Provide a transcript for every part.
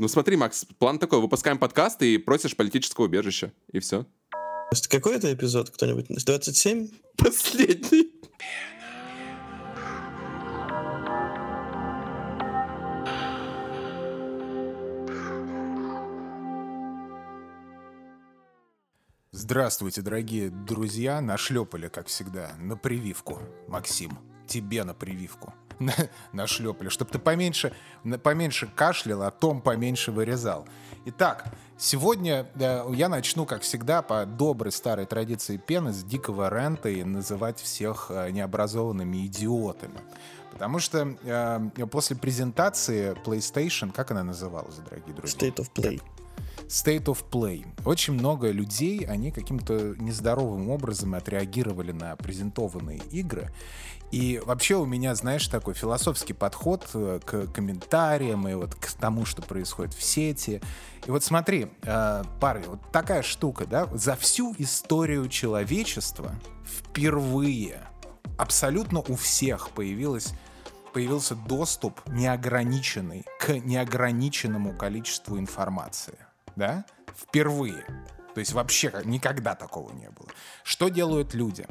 Ну смотри, Макс, план такой, выпускаем подкаст и просишь политического убежища, и все. Какой это эпизод кто-нибудь? 27? Последний. Здравствуйте, дорогие друзья. Нашлепали, как всегда, на прививку. Максим, тебе на прививку. Нашлепали, чтобы ты поменьше, поменьше кашлял, а Том поменьше вырезал. Итак, сегодня я начну, как всегда, по доброй старой традиции пены с дикого рента и называть всех э, необразованными идиотами. Потому что э, после презентации PlayStation, как она называлась, дорогие друзья? State of Play. State of Play. Очень много людей, они каким-то нездоровым образом отреагировали на презентованные игры. И вообще у меня, знаешь, такой философский подход э, к комментариям и вот к тому, что происходит в сети. И вот смотри, э, парни, вот такая штука, да, за всю историю человечества впервые абсолютно у всех появилась появился доступ неограниченный к неограниченному количеству информации да, впервые. То есть вообще никогда такого не было. Что делают люди?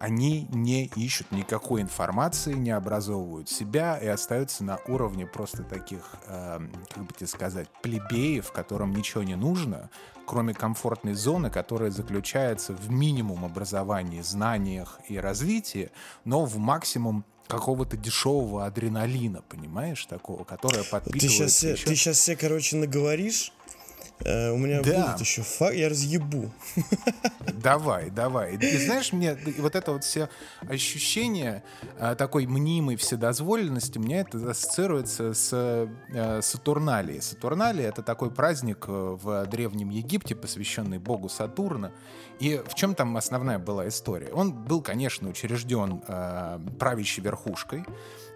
Они не ищут никакой информации, не образовывают себя и остаются на уровне просто таких, э, как бы тебе сказать, плебеев, которым ничего не нужно, кроме комфортной зоны, которая заключается в минимум образовании, знаниях и развитии, но в максимум какого-то дешевого адреналина, понимаешь, такого, которое подпитывает... Ты сейчас, еще... ты сейчас все, короче, наговоришь, у меня да. будет еще факт, я разъебу. Давай, давай. И знаешь, мне вот это вот все ощущение а, такой мнимой вседозволенности, мне это ассоциируется с а, Сатурналией. Сатурналия — это такой праздник э, в Древнем Египте, посвященный богу Сатурна. И в чем там основная была история? Он был, конечно, учрежден правящей верхушкой,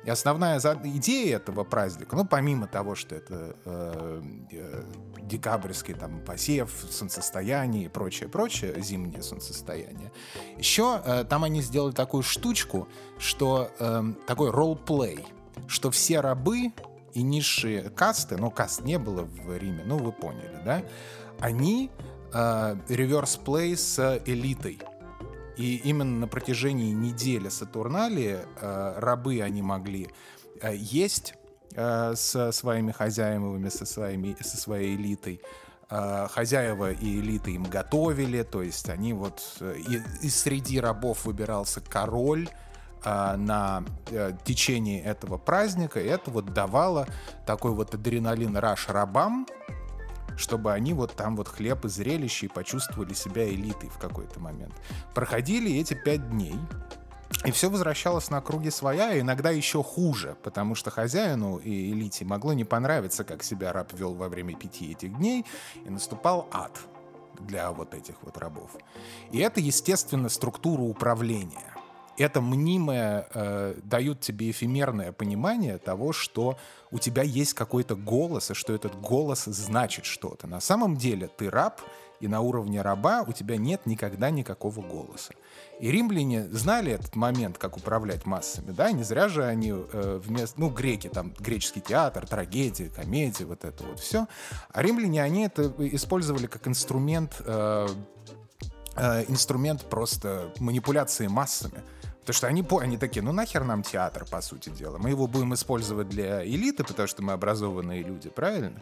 и основная идея этого праздника, ну, помимо того, что это э, э, декабрьский там посев, солнцестояние и прочее, прочее, зимнее солнцестояние, еще э, там они сделали такую штучку, что э, такой ролл-плей, что все рабы и низшие касты, ну, каст не было в Риме, ну, вы поняли, да, они э, реверс-плей с элитой, и именно на протяжении недели Сатурнали э, рабы они могли э, есть э, со своими хозяевами, со, своими, со своей элитой. Э, хозяева и элиты им готовили, то есть они вот... Э, и, и среди рабов выбирался король, э, на э, течение этого праздника, и это вот давало такой вот адреналин-раш рабам, чтобы они вот там вот хлеб и зрелище и почувствовали себя элитой в какой-то момент. Проходили эти пять дней, и все возвращалось на круги своя, и иногда еще хуже, потому что хозяину и элите могло не понравиться, как себя раб вел во время пяти этих дней, и наступал ад для вот этих вот рабов. И это, естественно, структура управления это мнимое э, дают тебе эфемерное понимание того, что у тебя есть какой-то голос, и что этот голос значит что-то. На самом деле ты раб, и на уровне раба у тебя нет никогда никакого голоса. И римляне знали этот момент, как управлять массами, да, не зря же они э, вместо, ну, греки, там, греческий театр, трагедия, комедия, вот это вот все. А римляне, они это использовали как инструмент э, э инструмент просто манипуляции массами. Потому что они, они такие, ну нахер нам театр, по сути дела. Мы его будем использовать для элиты, потому что мы образованные люди, правильно?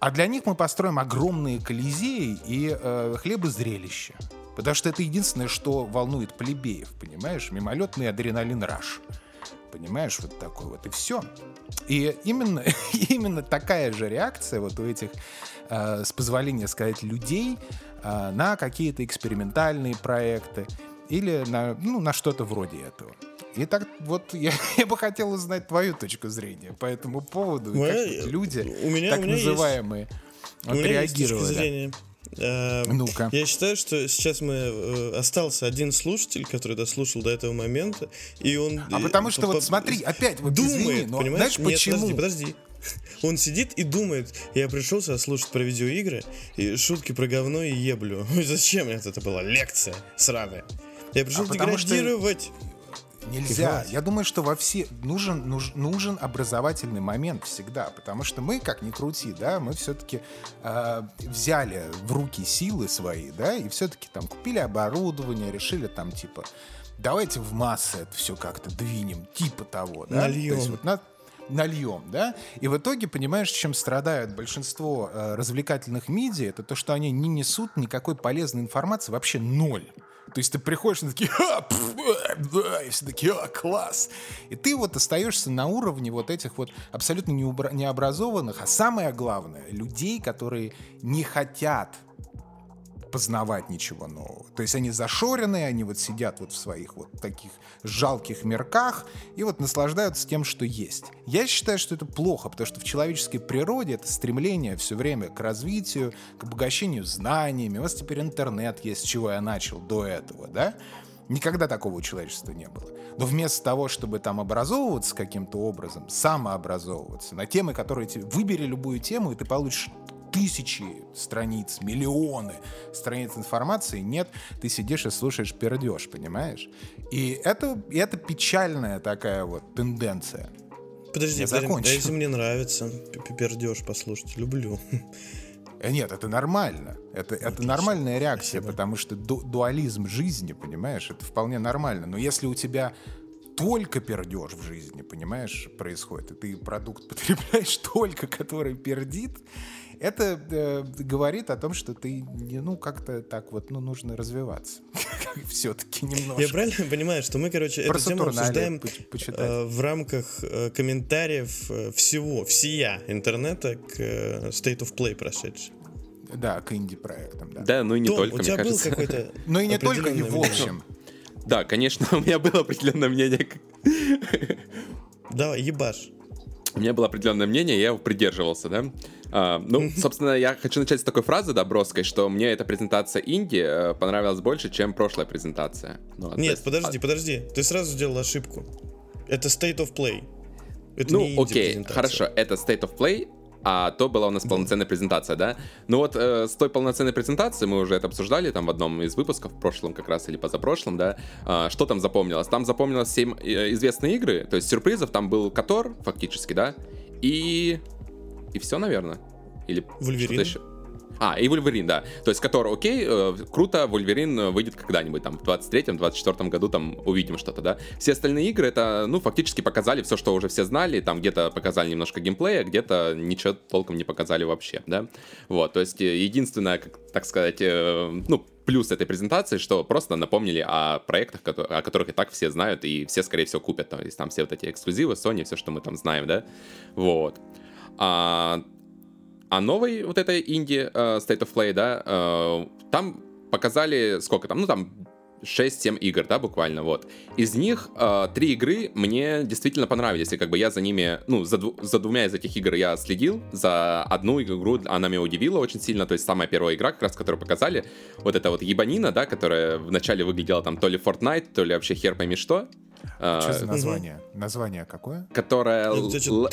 А для них мы построим огромные колизеи и э, хлебозрелища. Потому что это единственное, что волнует плебеев, понимаешь? Мимолетный адреналин-раш. Понимаешь, вот такой вот, и все. И именно, именно такая же реакция вот у этих, э, с позволения сказать, людей э, на какие-то экспериментальные проекты или на, ну, на что-то вроде этого. И так вот я, я бы хотел узнать твою точку зрения по этому поводу. Моя, как люди, у меня, так у меня называемые, есть, вот, у меня реагировали. Есть точка зрения. Uh, Ну-ка. Я считаю, что сейчас мы uh, остался один слушатель, который дослушал до этого момента, и он. А потому что вот смотри, опять вот думает, извини, но понимаешь? Знаешь, Нет, почему? Подожди, подожди. Он сидит и думает, я пришел сюда слушать про видеоигры и шутки про говно и еблю. Зачем это была лекция сраная? Я пришел а деградировать. Нельзя. Кайфовать. Я думаю, что во все нужен, нуж, нужен образовательный момент всегда, потому что мы, как ни крути, да, мы все-таки э, взяли в руки силы свои, да, и все-таки там купили оборудование, решили там типа давайте в массы это все как-то двинем, типа того, да. Нальем. То есть вот на, нальем, да, и в итоге, понимаешь, чем страдают большинство э, развлекательных медиа, это то, что они не несут никакой полезной информации, вообще ноль. То есть ты приходишь и такие, а, пф, да, и все такие, а, класс. И ты вот остаешься на уровне вот этих вот абсолютно необразованных, а самое главное, людей, которые не хотят познавать ничего нового. То есть они зашоренные, они вот сидят вот в своих вот таких жалких мерках и вот наслаждаются тем, что есть. Я считаю, что это плохо, потому что в человеческой природе это стремление все время к развитию, к обогащению знаниями. У вас теперь интернет есть, с чего я начал до этого, да? Никогда такого у человечества не было. Но вместо того, чтобы там образовываться каким-то образом, самообразовываться на темы, которые тебе... Выбери любую тему, и ты получишь тысячи страниц, миллионы страниц информации, нет, ты сидишь и слушаешь пердеж, понимаешь? И это, и это печальная такая вот тенденция. Подожди, подожди, а если мне нравится пердеж послушать, люблю. Э, нет, это нормально. Это, это нормальная реакция, Спасибо. потому что ду дуализм жизни, понимаешь, это вполне нормально. Но если у тебя только пердеж в жизни, понимаешь, происходит, и ты продукт потребляешь только, который пердит, это э, говорит о том, что ты, ну, как-то так вот, ну, нужно развиваться. Все-таки немножко. Я правильно понимаю, что мы, короче, эту тему обсуждаем э, в рамках э, комментариев э, всего, всея интернета к State of Play прошедший. Да, к инди-проектам, да. Да, ну и не Том, только, у тебя был какой-то Ну и не только, и в общем. Да, конечно, у меня было определенное мнение. Давай, ебаш. У меня было определенное мнение, я его придерживался, да. А, ну, собственно, я хочу начать с такой фразы, да, броской, что мне эта презентация Инди э, понравилась больше, чем прошлая презентация. Ну, Нет, есть, подожди, а... подожди, ты сразу сделал ошибку. Это State of Play. Это ну, окей, хорошо, это State of Play, а то была у нас полноценная презентация, да? Ну вот э, с той полноценной презентацией мы уже это обсуждали там в одном из выпусков, в прошлом как раз или позапрошлом, да? Э, что там запомнилось? Там запомнилось 7 э, известные игры, то есть сюрпризов там был Котор, фактически, да? И... И все, наверное. Или Вульверин. еще? А, и Вульверин, да. То есть, который, окей, э, круто, Вульверин выйдет когда-нибудь, там, в 23-24 году, там, увидим что-то, да. Все остальные игры, это, ну, фактически показали все, что уже все знали, там, где-то показали немножко геймплея, где-то ничего толком не показали вообще, да. Вот, то есть, э, единственное, как, так сказать, э, ну, плюс этой презентации, что просто напомнили о проектах, о которых и так все знают, и все, скорее всего, купят. То есть там все вот эти эксклюзивы, Sony, все, что мы там знаем, да. Вот. А, а новый вот этой инди uh, State of Play, да, uh, там показали сколько там, ну там 6-7 игр, да, буквально, вот. Из них э, три игры мне действительно понравились, и как бы я за ними, ну, за, дву- за двумя из этих игр я следил, за одну игру она меня удивила очень сильно, то есть самая первая игра, как раз, которую показали, вот эта вот ебанина, да, которая вначале выглядела там то ли Fortnite, то ли вообще хер пойми что. Что за название? Угу. Название какое? Которая... Вот эти л-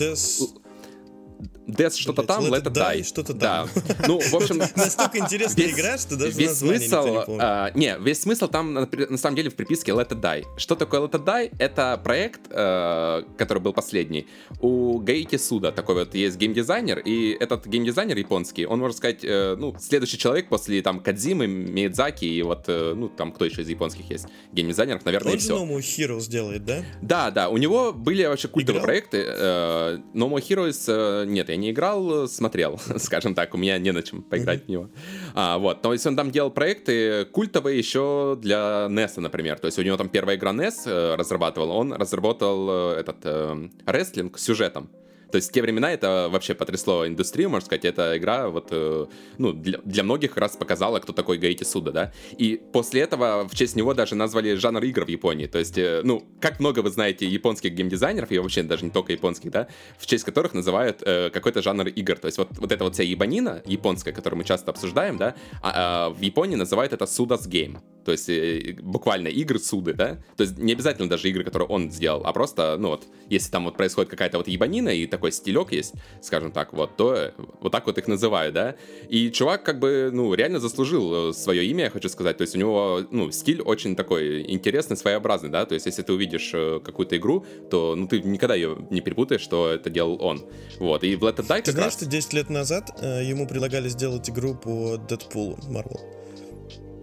Death что-то там, Let It Die. Что-то там. Да. Ну, в общем... Настолько интересная игра, что даже весь смысл, не, а, не, весь смысл там на, самом деле в приписке Let It Die. Что такое Let It Die? Это проект, э, который был последний, у Гаити Суда. Такой вот есть геймдизайнер, и этот геймдизайнер японский, он, можно сказать, э, ну, следующий человек после там Кадзимы, Миядзаки и вот, э, ну, там кто еще из японских есть геймдизайнеров, наверное, все. Он More Heroes делает, да? Да, да, у него были вообще культовые проекты. No More Heroes нет, я не играл, смотрел, скажем так, у меня не на чем поиграть в него. А, вот, но если он там делал проекты культовые еще для NES, например, то есть у него там первая игра NES э, разрабатывал, он разработал э, этот э, рестлинг с сюжетом. То есть в те времена это вообще потрясло индустрию, можно сказать. Эта игра вот, э, ну, для, для многих раз показала, кто такой Гаити Суда, да. И после этого в честь него даже назвали жанр игр в Японии. То есть, э, ну, как много вы знаете японских геймдизайнеров, и вообще даже не только японских, да, в честь которых называют э, какой-то жанр игр. То есть вот, вот эта вот вся ебанина японская, которую мы часто обсуждаем, да, а, а в Японии называют это Game. То То есть э, буквально игры суды, да? То есть не обязательно даже игры, которые он сделал, а просто, ну вот, если там вот происходит какая-то вот ебанина и такой стилек есть, скажем так, вот, то э, вот так вот их называю, да? И чувак как бы, ну, реально заслужил свое имя, я хочу сказать. То есть у него, ну, стиль очень такой интересный, своеобразный, да? То есть если ты увидишь какую-то игру, то, ну, ты никогда ее не перепутаешь, что это делал он. Вот, и в Let It Die Ты знаешь, раз... что 10 лет назад э, ему предлагали сделать игру по Дэдпулу Marvel?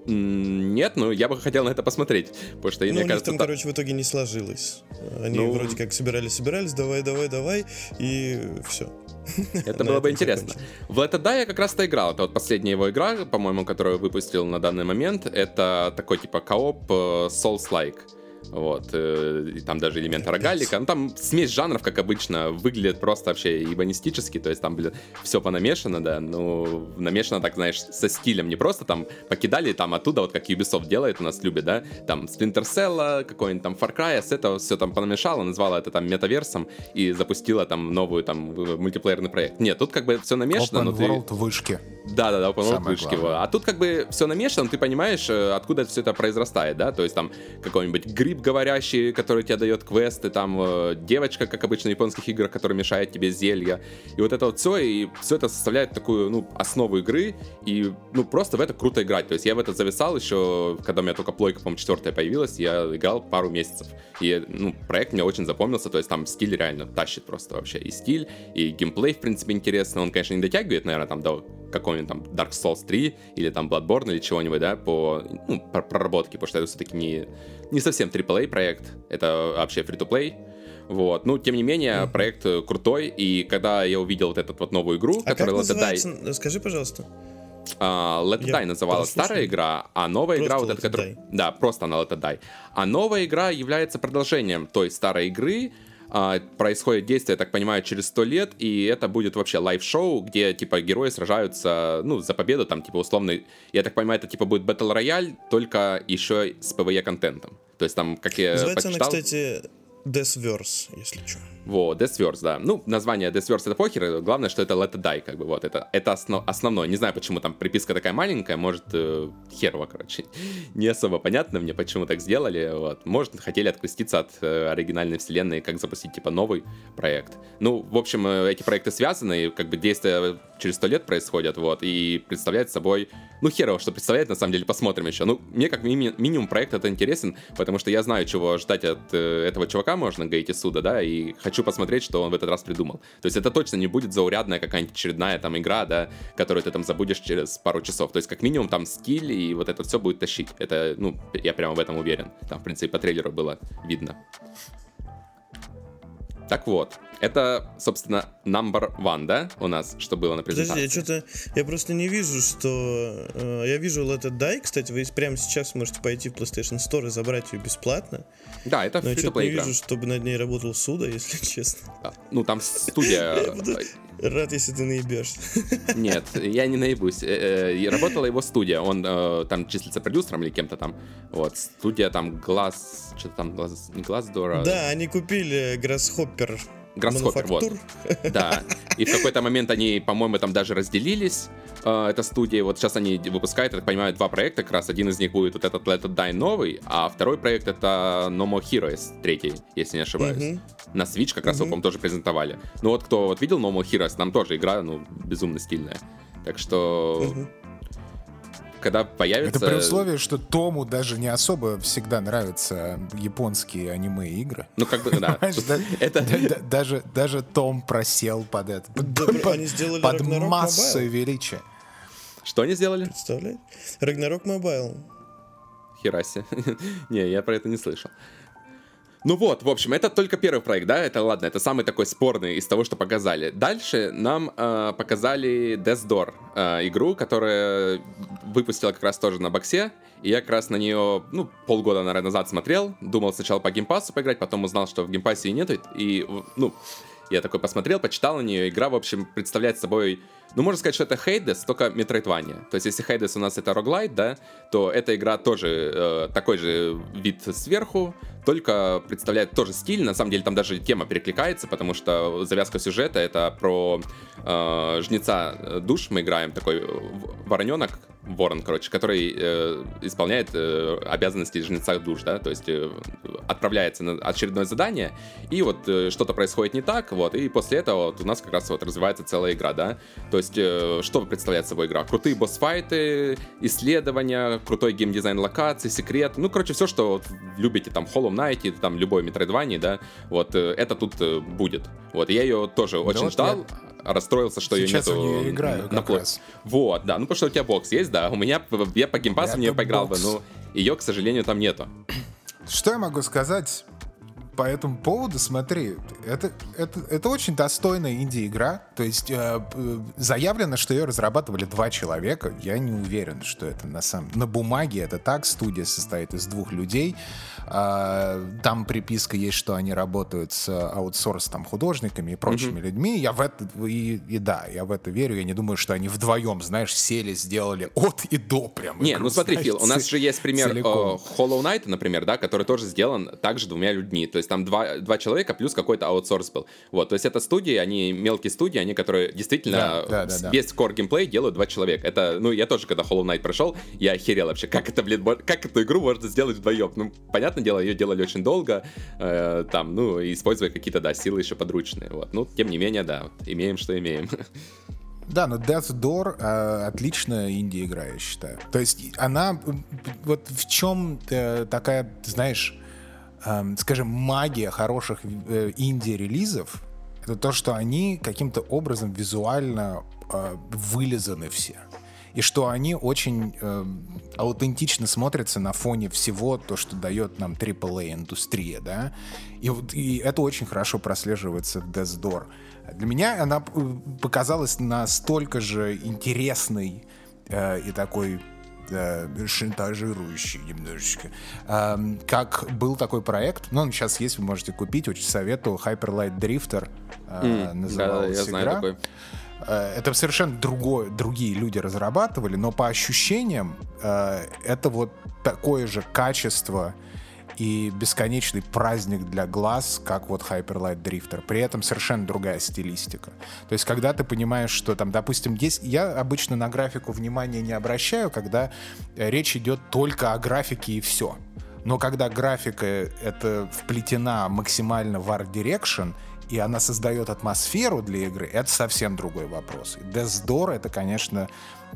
Нет, ну я бы хотел на это посмотреть, потому что, ну, мне у кажется... там, та... короче, в итоге не сложилось. Они ну... вроде как собирались-собирались, давай, давай, давай, и все. Это было бы интересно. В это да, я как раз-то играл. Это вот последняя его игра, по-моему, которую выпустил на данный момент. Это такой типа кооп э, Souls-like. Вот. Э, и там даже элемент рогалика. Ну, там смесь жанров, как обычно, выглядит просто вообще ибанистически. То есть там, блин, все понамешано, да. Ну, намешано, так, знаешь, со стилем. Не просто там покидали там оттуда, вот как Ubisoft делает, у нас любит, да. Там Splinter Cell, какой-нибудь там Far Cry, с этого все там понамешало, назвала это там метаверсом и запустила там новую там мультиплеерный проект. Нет, тут как бы все намешано. Open но World ты... вышки. Да, да, да, Open World вышки. Главное. А тут как бы все намешано, ты понимаешь, э, откуда все это произрастает, да. То есть там какой-нибудь гриб тип говорящий, который тебе дает квесты, там э, девочка, как обычно в японских играх, которая мешает тебе зелья. И вот это вот все, и все это составляет такую, ну, основу игры, и, ну, просто в это круто играть. То есть я в это зависал еще, когда у меня только плойка, по-моему, четвертая появилась, я играл пару месяцев. И, ну, проект мне очень запомнился, то есть там стиль реально тащит просто вообще. И стиль, и геймплей, в принципе, интересный. Он, конечно, не дотягивает, наверное, там до какого-нибудь там Dark Souls 3 или там Bloodborne или чего-нибудь, да, по ну, проработке, потому что это все-таки не, не совсем AAA проект, это вообще free-to-play. Вот. Ну, тем не менее, mm-hmm. проект крутой, и когда я увидел вот эту вот новую игру, а которая как называется? Die... Скажи, пожалуйста. Uh, Let It Die называлась старая игра, а новая просто игра вот эта, которая... Да, просто она Let It Die. А новая игра является продолжением той старой игры, а, происходит действие, я так понимаю, через сто лет, и это будет вообще live-шоу, где, типа, герои сражаются, ну, за победу, там, типа, условно, я так понимаю, это, типа, будет Battle Royale, только еще с PvE-контентом. То есть там, как я Называется почитал... она, кстати, Deathverse, если что. Вот, Deathverse, да. Ну, название Deathverse это похер, главное, что это Let It Die, как бы, вот, это, это основ, основное. Не знаю, почему там приписка такая маленькая, может, э, херово, короче. Не особо понятно мне, почему так сделали, вот. Может, хотели откреститься от э, оригинальной вселенной, как запустить, типа, новый проект. Ну, в общем, э, эти проекты связаны, и, как бы, действия через сто лет происходят, вот, и представляет собой, ну, херово, что представляет, на самом деле, посмотрим еще. Ну, мне, как ми- минимум, проект это интересен, потому что я знаю, чего ждать от э, этого чувака можно, Гейти Суда, да, и хочу хочу посмотреть, что он в этот раз придумал. То есть это точно не будет заурядная какая-нибудь очередная там игра, да, которую ты там забудешь через пару часов. То есть как минимум там скилл и вот это все будет тащить. Это, ну, я прямо в этом уверен. Там, в принципе, по трейлеру было видно. Так вот, это, собственно, number one, да, у нас, что было на презентации? Подожди, я что-то, я просто не вижу, что... Э, я вижу It Die, кстати, вы прямо сейчас можете пойти в PlayStation Store и забрать ее бесплатно. Да, это Но я что-то не вижу, чтобы над ней работал Суда, если честно. Да. Ну, там студия... Рад, если ты наебешься. Нет, я не наебусь. Э, э, работала его студия. Он э, там числится продюсером или кем-то там. Вот, студия там Глаз... Что-то там, глаз, не Глаздора. Да, они купили Grasshopper Гроссхоппер, вот. Да. И в какой-то момент они, по-моему, там даже разделились, э, эта студия. Вот сейчас они выпускают, я так понимаю, два проекта. Как раз один из них будет вот этот Let It Die новый, а второй проект это No More Heroes, третий, если не ошибаюсь. Mm-hmm. На Switch как раз mm-hmm. его, тоже презентовали. Ну вот кто вот видел No More Heroes, там тоже игра, ну, безумно стильная. Так что... Mm-hmm когда появится... Это при условии, что Тому даже не особо всегда нравятся японские аниме-игры. Ну, как бы, да. Даже, даже Том просел под это. Под массой величия. Что они сделали? Представляете? Рагнарок Мобайл. Хераси. не, я про это не слышал. Ну вот, в общем, это только первый проект, да, это ладно, это самый такой спорный из того, что показали. Дальше нам э, показали Death Door, э, игру, которая выпустила как раз тоже на боксе, и я как раз на нее, ну, полгода, наверное, назад смотрел, думал сначала по Game Pass у поиграть, потом узнал, что в Game Pass е нету, и, ну, я такой посмотрел, почитал на нее. Игра, в общем, представляет собой... Ну, можно сказать, что это Hades, только Metroidvania. То есть, если Hades у нас это roguelite, да, то эта игра тоже э, такой же вид сверху, только представляет тоже стиль. На самом деле, там даже тема перекликается, потому что завязка сюжета — это про э, жнеца душ. Мы играем такой вороненок, ворон, короче, который э, исполняет э, обязанности жнеца душ, да, то есть э, отправляется на очередное задание, и вот э, что-то происходит не так, вот, и после этого вот у нас как раз вот развивается целая игра, да, то есть э, что представляет собой игра? Крутые босс-файты, исследования, крутой геймдизайн локаций, секрет, ну, короче, все, что вот, любите, там, Hollow Knight, там, любой Metroidvania, да, вот, э, это тут э, будет, вот, я ее тоже очень да ждал, вот расстроился, что Сейчас ее нету в нее играю на плот. Вот, да, ну потому что у тебя бокс есть, да, у меня, я по геймпасу в нее поиграл бы, но ее, к сожалению, там нету. Что я могу сказать? По этому поводу, смотри, это, это, это очень достойная инди-игра. То есть э, заявлено, что ее разрабатывали два человека. Я не уверен, что это на самом... На бумаге это так. Студия состоит из двух людей. Э, там приписка есть, что они работают с аутсорс там, художниками и прочими mm-hmm. людьми. Я в это... И, и да, я в это верю. Я не думаю, что они вдвоем, знаешь, сели, сделали от и до прям. Не, игру, ну смотри, знаешь, Фил, у нас же есть пример э, Hollow Knight, например, да, который тоже сделан также двумя людьми. То есть есть там два, два человека плюс какой-то аутсорс был. Вот, то есть это студии, они мелкие студии, они, которые действительно да, да, да, весь core геймплей делают два человека. Это, ну, я тоже, когда Hollow Knight прошел, я охерел вообще, как это, блин, как эту игру можно сделать вдвоем. Ну, понятное дело, ее делали очень долго, э, там, ну, используя какие-то, да, силы еще подручные, вот. Ну, тем не менее, да, вот, имеем, что имеем. Да, но Death Door э, отличная инди-игра, я считаю. То есть она вот в чем э, такая, знаешь, скажем, магия хороших э, инди-релизов — это то, что они каким-то образом визуально э, вылизаны все. И что они очень э, аутентично смотрятся на фоне всего то, что дает нам AAA-индустрия, да. И, вот, и это очень хорошо прослеживается в Death Door. Для меня она э, показалась настолько же интересной э, и такой да, шантажирующий немножечко. А, как был такой проект, ну, он сейчас есть, вы можете купить, очень советую, Hyper Light Drifter mm, называлась да, я игра. Знаю такой. Это совершенно другое, другие люди разрабатывали, но по ощущениям это вот такое же качество и бесконечный праздник для глаз, как вот Hyper Light Drifter. При этом совершенно другая стилистика. То есть, когда ты понимаешь, что там, допустим, есть... Я обычно на графику внимания не обращаю, когда речь идет только о графике и все. Но когда графика это вплетена максимально в Direction, и она создает атмосферу для игры, это совсем другой вопрос. Death Door — это, конечно,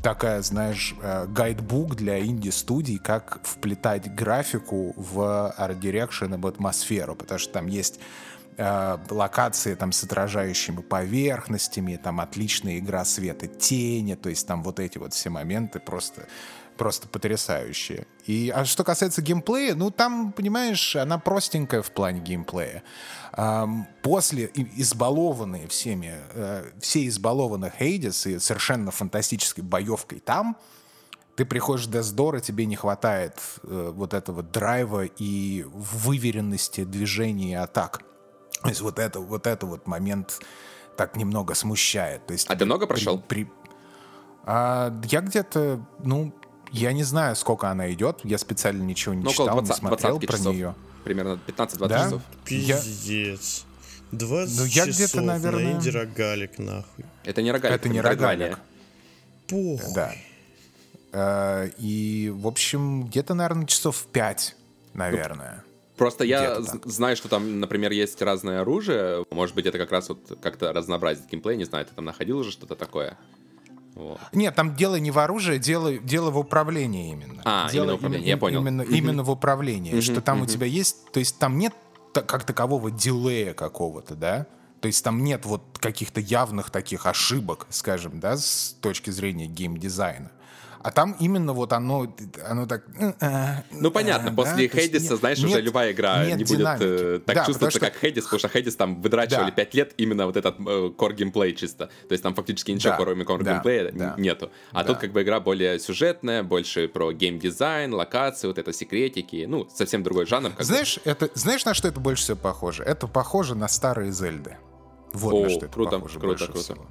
такая, знаешь, э, гайдбук для инди-студий, как вплетать графику в Art Direction в атмосферу, потому что там есть э, локации там с отражающими поверхностями, там отличная игра света тени, то есть там вот эти вот все моменты просто просто потрясающие. И, а что касается геймплея, ну там, понимаешь, она простенькая в плане геймплея. Эм, после избалованные всеми, э, все избалованы Хейдис и совершенно фантастической боевкой там, ты приходишь в Дездор, и тебе не хватает э, вот этого драйва и выверенности движений и атак. То есть вот это вот, это вот момент так немного смущает. То есть, а ты много прошел? При, при... А, я где-то, ну, я не знаю, сколько она идет. Я специально ничего не ну, читал, 20, не смотрел про часов. нее. Примерно 15-20 да? часов. Пиздец. 20 ну, я часов где-то, наверное... на инди рогалик, нахуй. Это не рогалик, это, это не рогалик. Похуй. Да. Uh, и, в общем, где-то, наверное, часов 5, наверное. Просто я знаю, что там, например, есть разное оружие. Может быть, это как раз вот как-то разнообразит геймплей. Не знаю, ты там находил уже что-то такое? Вот. Нет, там дело не в оружии, дело, дело в управлении именно. А, дело именно в управлении, я понял. Именно, mm-hmm. именно в управлении, mm-hmm. что там mm-hmm. у тебя есть, то есть там нет как такового дилея какого-то, да? То есть там нет вот каких-то явных таких ошибок, скажем, да, с точки зрения геймдизайна. А там именно вот оно, оно так... Э, э, ну, понятно, да? после Хейдиса, знаешь, нет, уже любая игра не будет э, так да, чувствоваться, что... как Хейдис, потому что Хейдис там выдрачивали да. 5 лет именно вот этот core геймплей чисто. То есть там фактически ничего, да, кроме core да, геймплея, да, нету. А да. тут как бы игра более сюжетная, больше про геймдизайн, локации, вот это секретики, ну, совсем другой жанр. Знаешь, это, знаешь, на что это больше всего похоже? Это похоже на старые Зельды. Вот О, на что это круто, похоже круто, круто. Всего.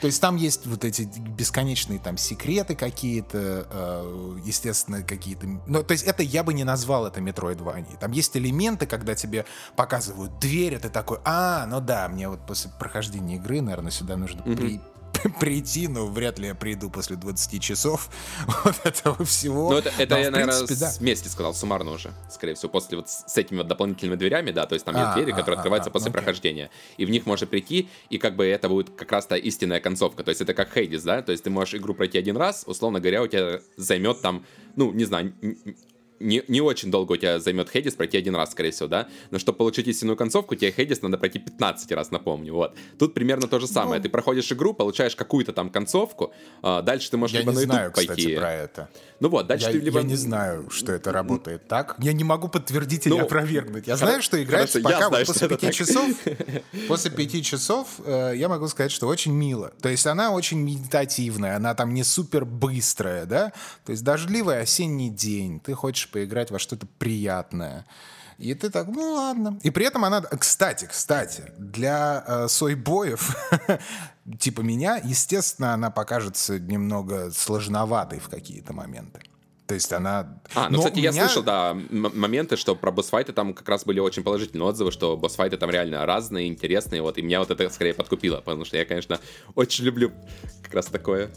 То есть там есть вот эти бесконечные там секреты какие-то, э, естественно, какие-то... Ну, то есть это я бы не назвал это Metroidvania. Там есть элементы, когда тебе показывают дверь, ты такой, а, ну да, мне вот после прохождения игры, наверное, сюда нужно mm-hmm. при прийти, но вряд ли я приду после 20 часов вот этого всего. Ну, это, это я, наверное, да. вместе сказал, суммарно уже, скорее всего, после вот с этими вот дополнительными дверями, да, то есть там есть а, двери, а, которые а, открываются после прохождения, и в них можно прийти, и как бы это будет как раз та истинная концовка, то есть это как Хейдис, да, то есть ты можешь игру пройти один раз, условно говоря, у тебя займет там, ну, не знаю, не, не очень долго у тебя займет Хедис пройти один раз, скорее всего, да? Но чтобы получить истинную концовку, тебе Хедис надо пройти 15 раз, напомню, вот. Тут примерно то же самое. Ну, ты проходишь игру, получаешь какую-то там концовку, а дальше ты можешь я либо не на YouTube знаю, пойти. Кстати, про это. Ну вот, дальше я, ты либо... Я не знаю, что это работает так. Я не могу подтвердить или ну, опровергнуть. Я знаю, что играется пока знаю, вот после пяти часов. После пяти часов э, я могу сказать, что очень мило. То есть она очень медитативная, она там не супер быстрая, да? То есть дождливый осенний день, ты хочешь поиграть во что-то приятное. И ты так, ну ладно. И при этом она, кстати, кстати, для э, сойбоев, типа меня, естественно, она покажется немного сложноватой в какие-то моменты. То есть она... А, ну, Но кстати, меня... я слышал, да, моменты, что про босс-файты там как раз были очень положительные отзывы, что босс-файты там реально разные, интересные, вот, и меня вот это скорее подкупило, потому что я, конечно, очень люблю как раз такое.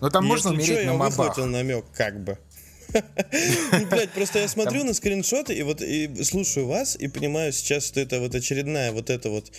Но там Если можно умереть что, на мобах. я намек, как бы. Ну, блядь, просто я смотрю на скриншоты и вот и слушаю вас и понимаю сейчас, что это вот очередная вот это вот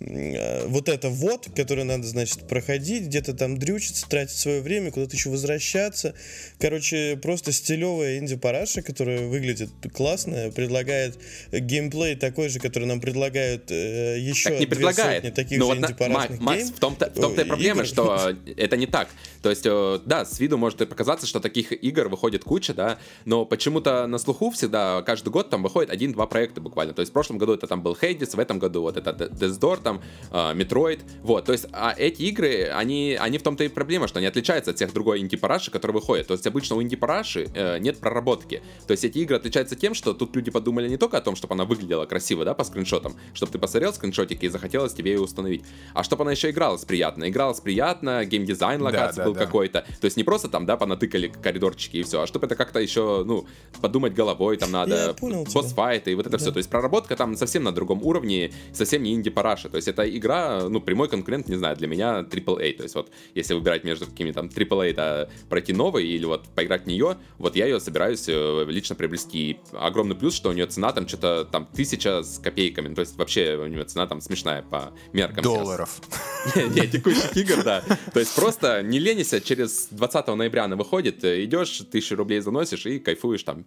э, вот это вот, которое надо, значит, проходить, где-то там дрючиться, тратить свое время, куда-то еще возвращаться. Короче, просто стилевая инди-параша, которая выглядит классно, предлагает геймплей такой же, который нам предлагают э, еще так не предлагает. сотни таких ну, же инди-парашных Макс, в том-то, в том-то и проблема, что это не так. То есть, э, да, с виду может показаться, что таких игр выходит куча, да, но почему-то на слуху всегда каждый год там выходит один-два проекта буквально. То есть в прошлом году это там был Hades, в этом году вот это Death Door, там Metroid, вот. То есть а эти игры, они, они в том-то и проблема, что они отличаются от всех другой инди-параши, которые выходят. То есть обычно у инди-параши э, нет проработки. То есть эти игры отличаются тем, что тут люди подумали не только о том, чтобы она выглядела красиво, да, по скриншотам, чтобы ты посмотрел скриншотики и захотелось тебе ее установить, а чтобы она еще игралась приятно. Игралась приятно, геймдизайн локации да, да, был да. какой-то. То есть не просто там, да, понатыкали коридорчики и все, а чтобы это как как-то еще, ну, подумать головой, там надо босс-файты и вот это да. все. То есть проработка там совсем на другом уровне, совсем не инди-параша. То есть это игра, ну, прямой конкурент, не знаю, для меня AAA. То есть вот если выбирать между какими там AAA, да, пройти новый или вот поиграть в нее, вот я ее собираюсь э, лично приобрести. Огромный плюс, что у нее цена там что-то там тысяча с копейками. То есть вообще у нее цена там смешная по меркам. Долларов. Не, текущих игр, да. То есть просто не ленися, через 20 ноября она выходит, э, идешь, тысячу рублей заносишь, заносишь и кайфуешь там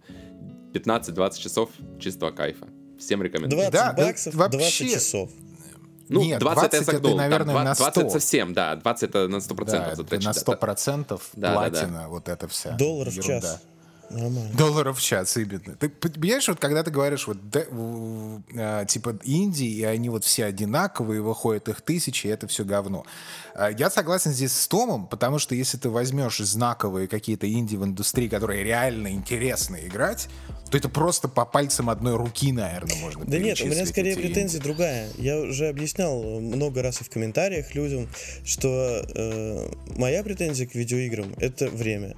15-20 часов чистого кайфа. Всем рекомендую. 20 да, баксов, да, 20 часов. Ну, Нет, 20, 20 я загнул. Это, наверное, там, 20, на 100. 20 совсем, да. 20 это на 100%. Да, это на 100% да. платина, да, да. вот это вся Долларов в час. Нормально. Долларов в час, именно. Ты понимаешь, вот когда ты говоришь, вот де, э, типа Индии, и они вот все одинаковые, выходят их тысячи, и это все говно. Э, я согласен здесь с Томом, потому что если ты возьмешь знаковые какие-то инди в индустрии, которые реально интересно играть, то это просто по пальцам одной руки, наверное, можно Да нет, у меня скорее претензия инди. другая. Я уже объяснял много раз и в комментариях людям, что э, моя претензия к видеоиграм — это время.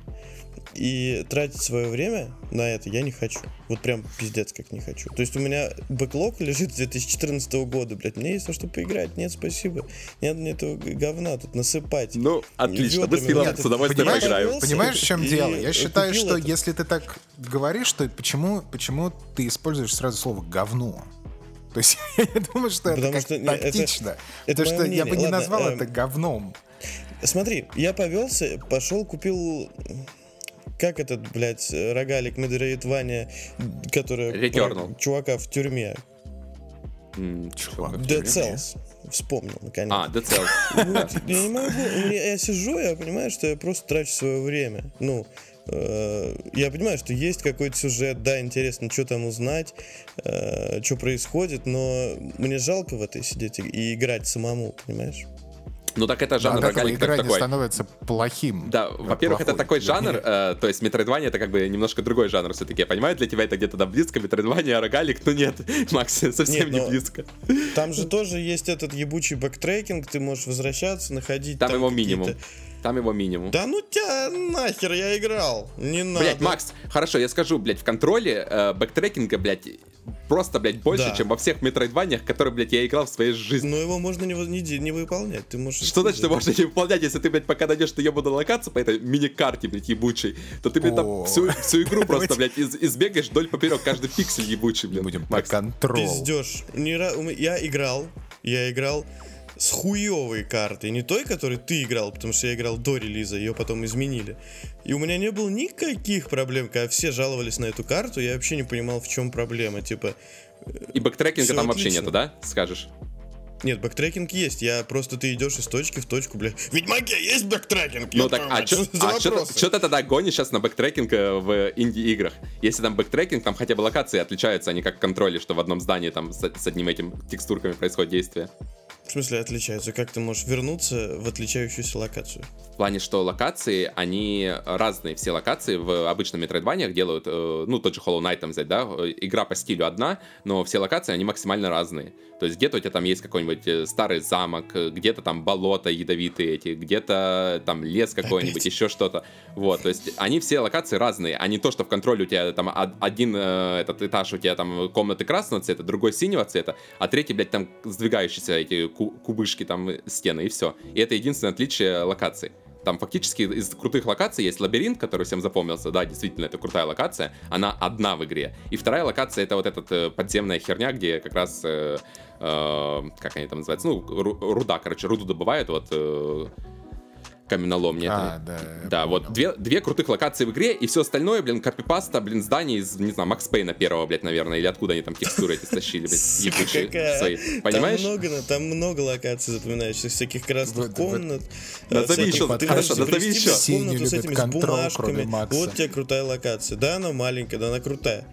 И тратить свое время на это я не хочу. Вот прям пиздец как не хочу. То есть у меня бэклог лежит с 2014 года, блядь. Мне есть во что поиграть. Нет, спасибо. Нет мне этого говна тут насыпать. Ну, отлично. Мы с Филом с удовольствием поиграем. Понимаешь, в чем дело? Я считаю, что это. если ты так говоришь, то почему, почему ты используешь сразу слово «говно»? То есть я думаю, что Потому это что, тактично. Это, это что мнение. я бы не Ладно, назвал э, это говном. Смотри, я повелся, пошел, купил как этот, блядь, рогалик Медроидвания, который... Returnal. Чувака в тюрьме. Mm, чувак Dead Cells. Вспомнил, наконец. А, Dead Cells. я не могу, я сижу, я понимаю, что я просто трачу свое время. Ну, э, я понимаю, что есть какой-то сюжет, да, интересно, что там узнать, э, что происходит, но мне жалко в этой сидеть и играть самому, понимаешь? Ну так это жанр да, рогалик игра такой. становится плохим. Да, во-первых, это такой жанр, э, то есть Metroidvania это как бы немножко другой жанр все-таки. Я понимаю, для тебя это где-то да, близко, Metroidvania, а рогалик, ну нет, Макс, совсем нет, не близко. Там же тоже есть этот ебучий backtracking, ты можешь возвращаться, находить там, там его минимум. Там его минимум. Да ну тебя нахер, я играл. Не надо. Блять, Макс, хорошо, я скажу, блядь, в Control е э, backtracking а, блядь, просто, блядь, больше, Да. чем во всех метроидваниях, которые, блядь, я играл в своей жизни. Но его можно не, не, не выполнять. Ты можешь... Что значит, ты можешь не выполнять, если ты, блядь, пока найдешь ты ебаную локацию по этой мини-карте, блядь, ебучей, то ты, блядь, там всю, всю игру просто, блядь, из- избегаешь вдоль поперек, каждый пиксель ебучий, блин. Будем Макс. Control. Пиздешь. Я играл, я играл с хуевой картой, не той, которой ты играл, потому что я играл до релиза, ее потом изменили. И у меня не было никаких проблем, когда все жаловались на эту карту, я вообще не понимал, в чем проблема. Типа, И backtracking а там вообще отлично. нету, да? Скажешь? нет, backtracking есть, я просто ты идешь из точки в точку, бля. В Ведьмаке есть backtracking? Ну так, а что за вопросы? ты тогда гонишь сейчас на backtracking э, в инди-играх? Если там backtracking, там хотя бы локации отличаются, а не как в Control е, что в одном здании там с, с одним этим текстурками происходит действие. В смысле отличаются? Как ты можешь вернуться в отличающуюся локацию? В плане, что локации, они разные. Все локации в обычном метроидваниях делают, э, ну, тот же Hollow Knight там взять, да, э, игра по стилю одна, но все локации, они максимально разные. То есть где-то у тебя там есть какой-нибудь э, старый замок, э, где-то там болото ядовитые эти, где-то там лес какой-нибудь, Опять? еще что-то. Вот, то есть они все локации разные, а не то, что в контроле у тебя там од- один э, этот этаж, у тебя там комнаты красного цвета, другой синего цвета, а третий, блядь, там сдвигающиеся эти ку- кубышки там э, стены, и все. И это единственное отличие локаций. Там фактически из крутых локаций есть лабиринт, который всем запомнился, да, действительно, это крутая локация, она одна в игре. И вторая локация это вот эта подземная херня, где как раз, э, э, как они там называются, ну, ру- руда, короче, руду добывают, вот, э, каменолом, нет, А, да. да, вот две, две крутых локации в игре, и все остальное, блин, копипаста, блин, зданий из, не знаю, Макс Пейна первого, блядь, наверное, или откуда они там текстуры эти стащили, блядь, ебучие свои. Понимаешь? Там много, там много локаций запоминающихся, всяких красных комнат. Назови э, всяких- еще, хорошо, назови еще. комнату с этими с контрол, кроме бумажками. Макса. Вот тебе крутая локация. Да, она маленькая, да, она крутая.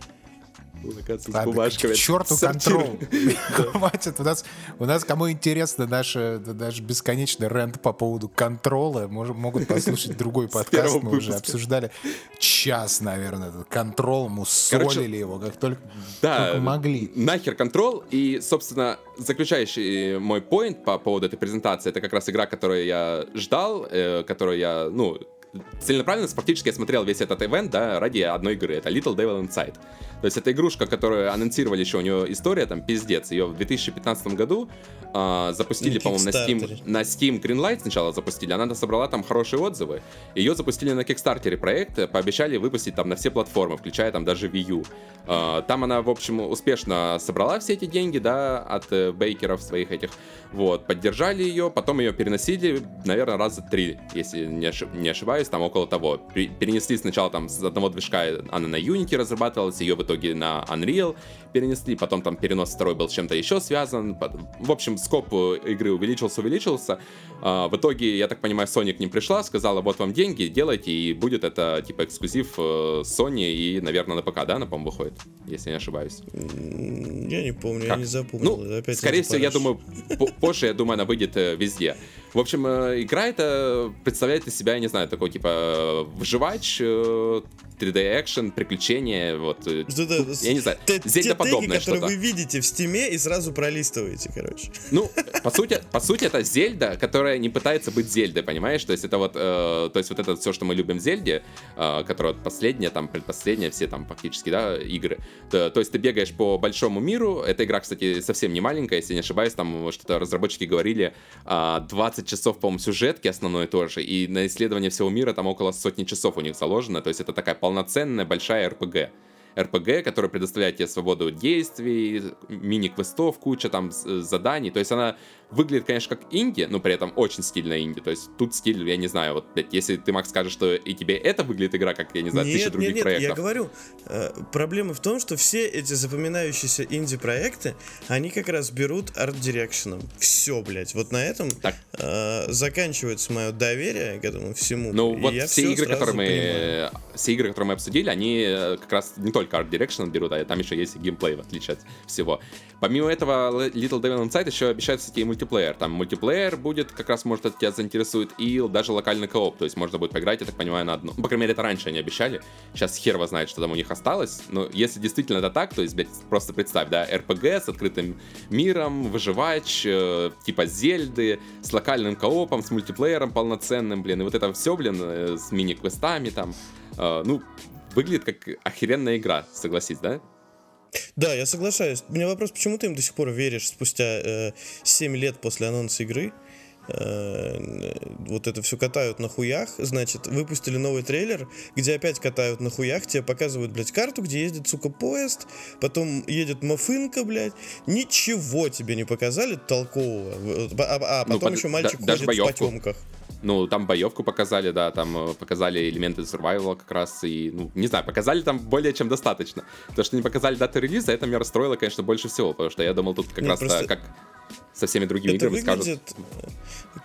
С Ладно, бумажками. к черту контрол. Хватит. У нас, у нас кому интересно наш даже бесконечный рент по поводу контрола, мож- могут послушать другой подкаст. Мы уже обсуждали час, наверное, этот контрол, мусолили его, как только, Да, только могли. нахер контрол. И, собственно, заключающий мой поинт по поводу этой презентации, это как раз игра, которую я ждал, э, которую я, ну, целенаправленно, фактически я смотрел весь этот ивент, да, ради одной игры. Это Little Devil Inside. То есть это игрушка, которую анонсировали еще, у нее история там пиздец. Ее в 2015 году а, запустили, по-моему, на Steam, на Steam Greenlight сначала запустили. Она собрала там хорошие отзывы. Ее запустили на Кикстартере проект, пообещали выпустить там на все платформы, включая там даже Wii U. А, Там она, в общем, успешно собрала все эти деньги, да, от э, бейкеров своих этих. Вот, поддержали ее, потом ее переносили, наверное, раза три, если не, ошиб- не ошибаюсь, там около того. Пе- Перенесли сначала там с одного движка, она на Unity разрабатывалась, ее в итоге на Unreal перенесли, потом там перенос второй был с чем-то еще связан. В общем, скоп э, игры увеличился, увеличился. А, В итоге, я так понимаю, Sony к ним пришла, сказала, вот вам деньги, делайте, и будет это типа эксклюзив э, Sony и, наверное, на ПК, да, на, по-моему, выходит, если не ошибаюсь. Я не помню, я Как? не запомнил. Ну, Опять скорее всего, я думаю, по- позже, я думаю, она выйдет э, везде. В общем, э, игра это представляет из себя, я не знаю, такой типа э, выживач, э, 3D экшен, приключения, вот. э, это, ну, Я не знаю, те- те зельдоподобное теги, которые вы видите в стиме и сразу пролистываете, короче. Ну, по сути, по сути, это Зельда, которая не пытается быть Зельдой, понимаешь? То есть это вот, э, то есть вот это все, что мы любим в Зельде, э, которая последняя, там, предпоследняя, все там фактически, да, игры. То, то есть ты бегаешь по большому миру. Эта игра, кстати, совсем не маленькая, если не ошибаюсь, там что-то разработчики говорили, а, 20 часов, по-моему, сюжетки основной тоже, и на исследование всего мира там около сотни часов у них заложено. То есть это такая полноценная большая РПГ. РПГ, которая предоставляет тебе свободу действий, мини-квестов, куча там заданий. То есть она выглядит, конечно, как инди, но при этом очень стильная инди. То есть тут стиль, я не знаю, вот, блядь, если ты, Макс, скажешь, что и тебе это выглядит игра, как, я не знаю, тысяча Нет, других нет, нет, я проектов. говорю, э, проблема в том, что все эти запоминающиеся инди-проекты, они как раз берут арт-дирекшеном. Все, блядь, вот на этом Так. э, заканчивается мое доверие к этому всему. Ну вот я все игры, которые мы, понимаю. все игры, которые мы обсудили, они э, как раз не только Direction берут, а там еще есть и геймплей, в отличие от всего. Помимо этого, Little Devil Inside еще обещают, кстати, и мультиплеер. Там мультиплеер будет, как раз, может, это тебя заинтересует, и даже локальный кооп, то есть можно будет поиграть, я так понимаю, на одно. Ну, по крайней мере, это раньше они обещали. Сейчас хер его знает, что там у них осталось. Но если действительно это так, то есть, блядь, просто представь, да, РПГ с открытым миром, выживач, э, типа Зельды, с локальным коопом, с мультиплеером полноценным, блин, и вот это все, блин, э, с мини-квестами там. Э, ну, выглядит как охеренная игра, согласись, да? Да, я соглашаюсь. У меня вопрос, почему ты им до сих пор веришь спустя э, 7 лет после анонса игры? Э, вот это все катают на хуях, значит, выпустили новый трейлер, где опять катают на хуях, тебе показывают, блядь, карту, где ездит, сука, поезд, потом едет мафынка, блядь, ничего тебе не показали толкового, а, а потом ну, еще мальчик да, ходит в потемках. Ну, там боевку показали, да, там э, показали элементы survival как раз, и, ну, не знаю, показали там более чем достаточно. То, что не показали даты релиза, это меня расстроило, конечно, больше всего, потому что я думал, тут как раз просто... как со всеми другими это играми выглядит скажут.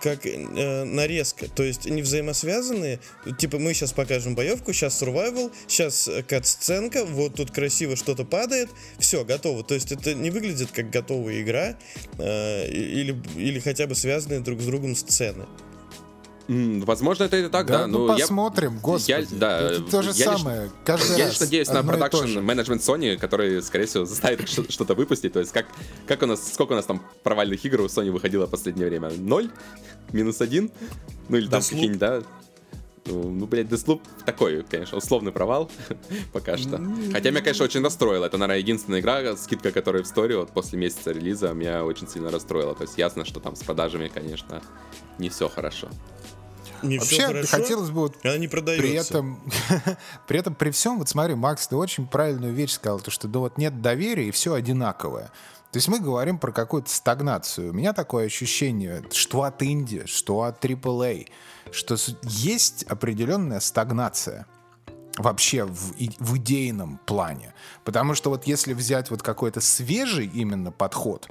Как э, нарезка, то есть не взаимосвязанные. Типа мы сейчас покажем боевку, сейчас survival, сейчас кат-сценка, вот тут красиво что-то падает, все, готово. То есть это не выглядит как готовая игра э, или, или хотя бы связанные друг с другом сцены. Возможно, это и так, да. да ну, посмотрим, я, господи. Я, да, это то же я самое, лишь, каждый Я раз лишь надеюсь на продакшн менеджмент Sony, который, скорее всего, заставит что-то выпустить. То есть, как, как у нас, сколько у нас там провальных игр у Sony выходило в последнее время? Ноль? Минус один? Ну или там какие-нибудь, да? Ну, ну, блядь, Deathloop такой, конечно, условный провал пока что. Хотя меня, конечно, очень расстроило. Это, наверное, единственная игра, скидка которой в истории вот после месяца релиза меня очень сильно расстроила. То есть ясно, что там с продажами, конечно, не все хорошо. Не Вообще, хорошо, хотелось бы вот она не при этом, при этом, при всем, вот смотри, Макс, ты очень правильную вещь сказал, то, что да вот нет доверия и все одинаковое. То есть мы говорим про какую-то стагнацию. У меня такое ощущение, что от Индии, что от AAA, что есть определенная стагнация вообще в, в идейном плане. Потому что вот если взять вот какой-то свежий именно подход,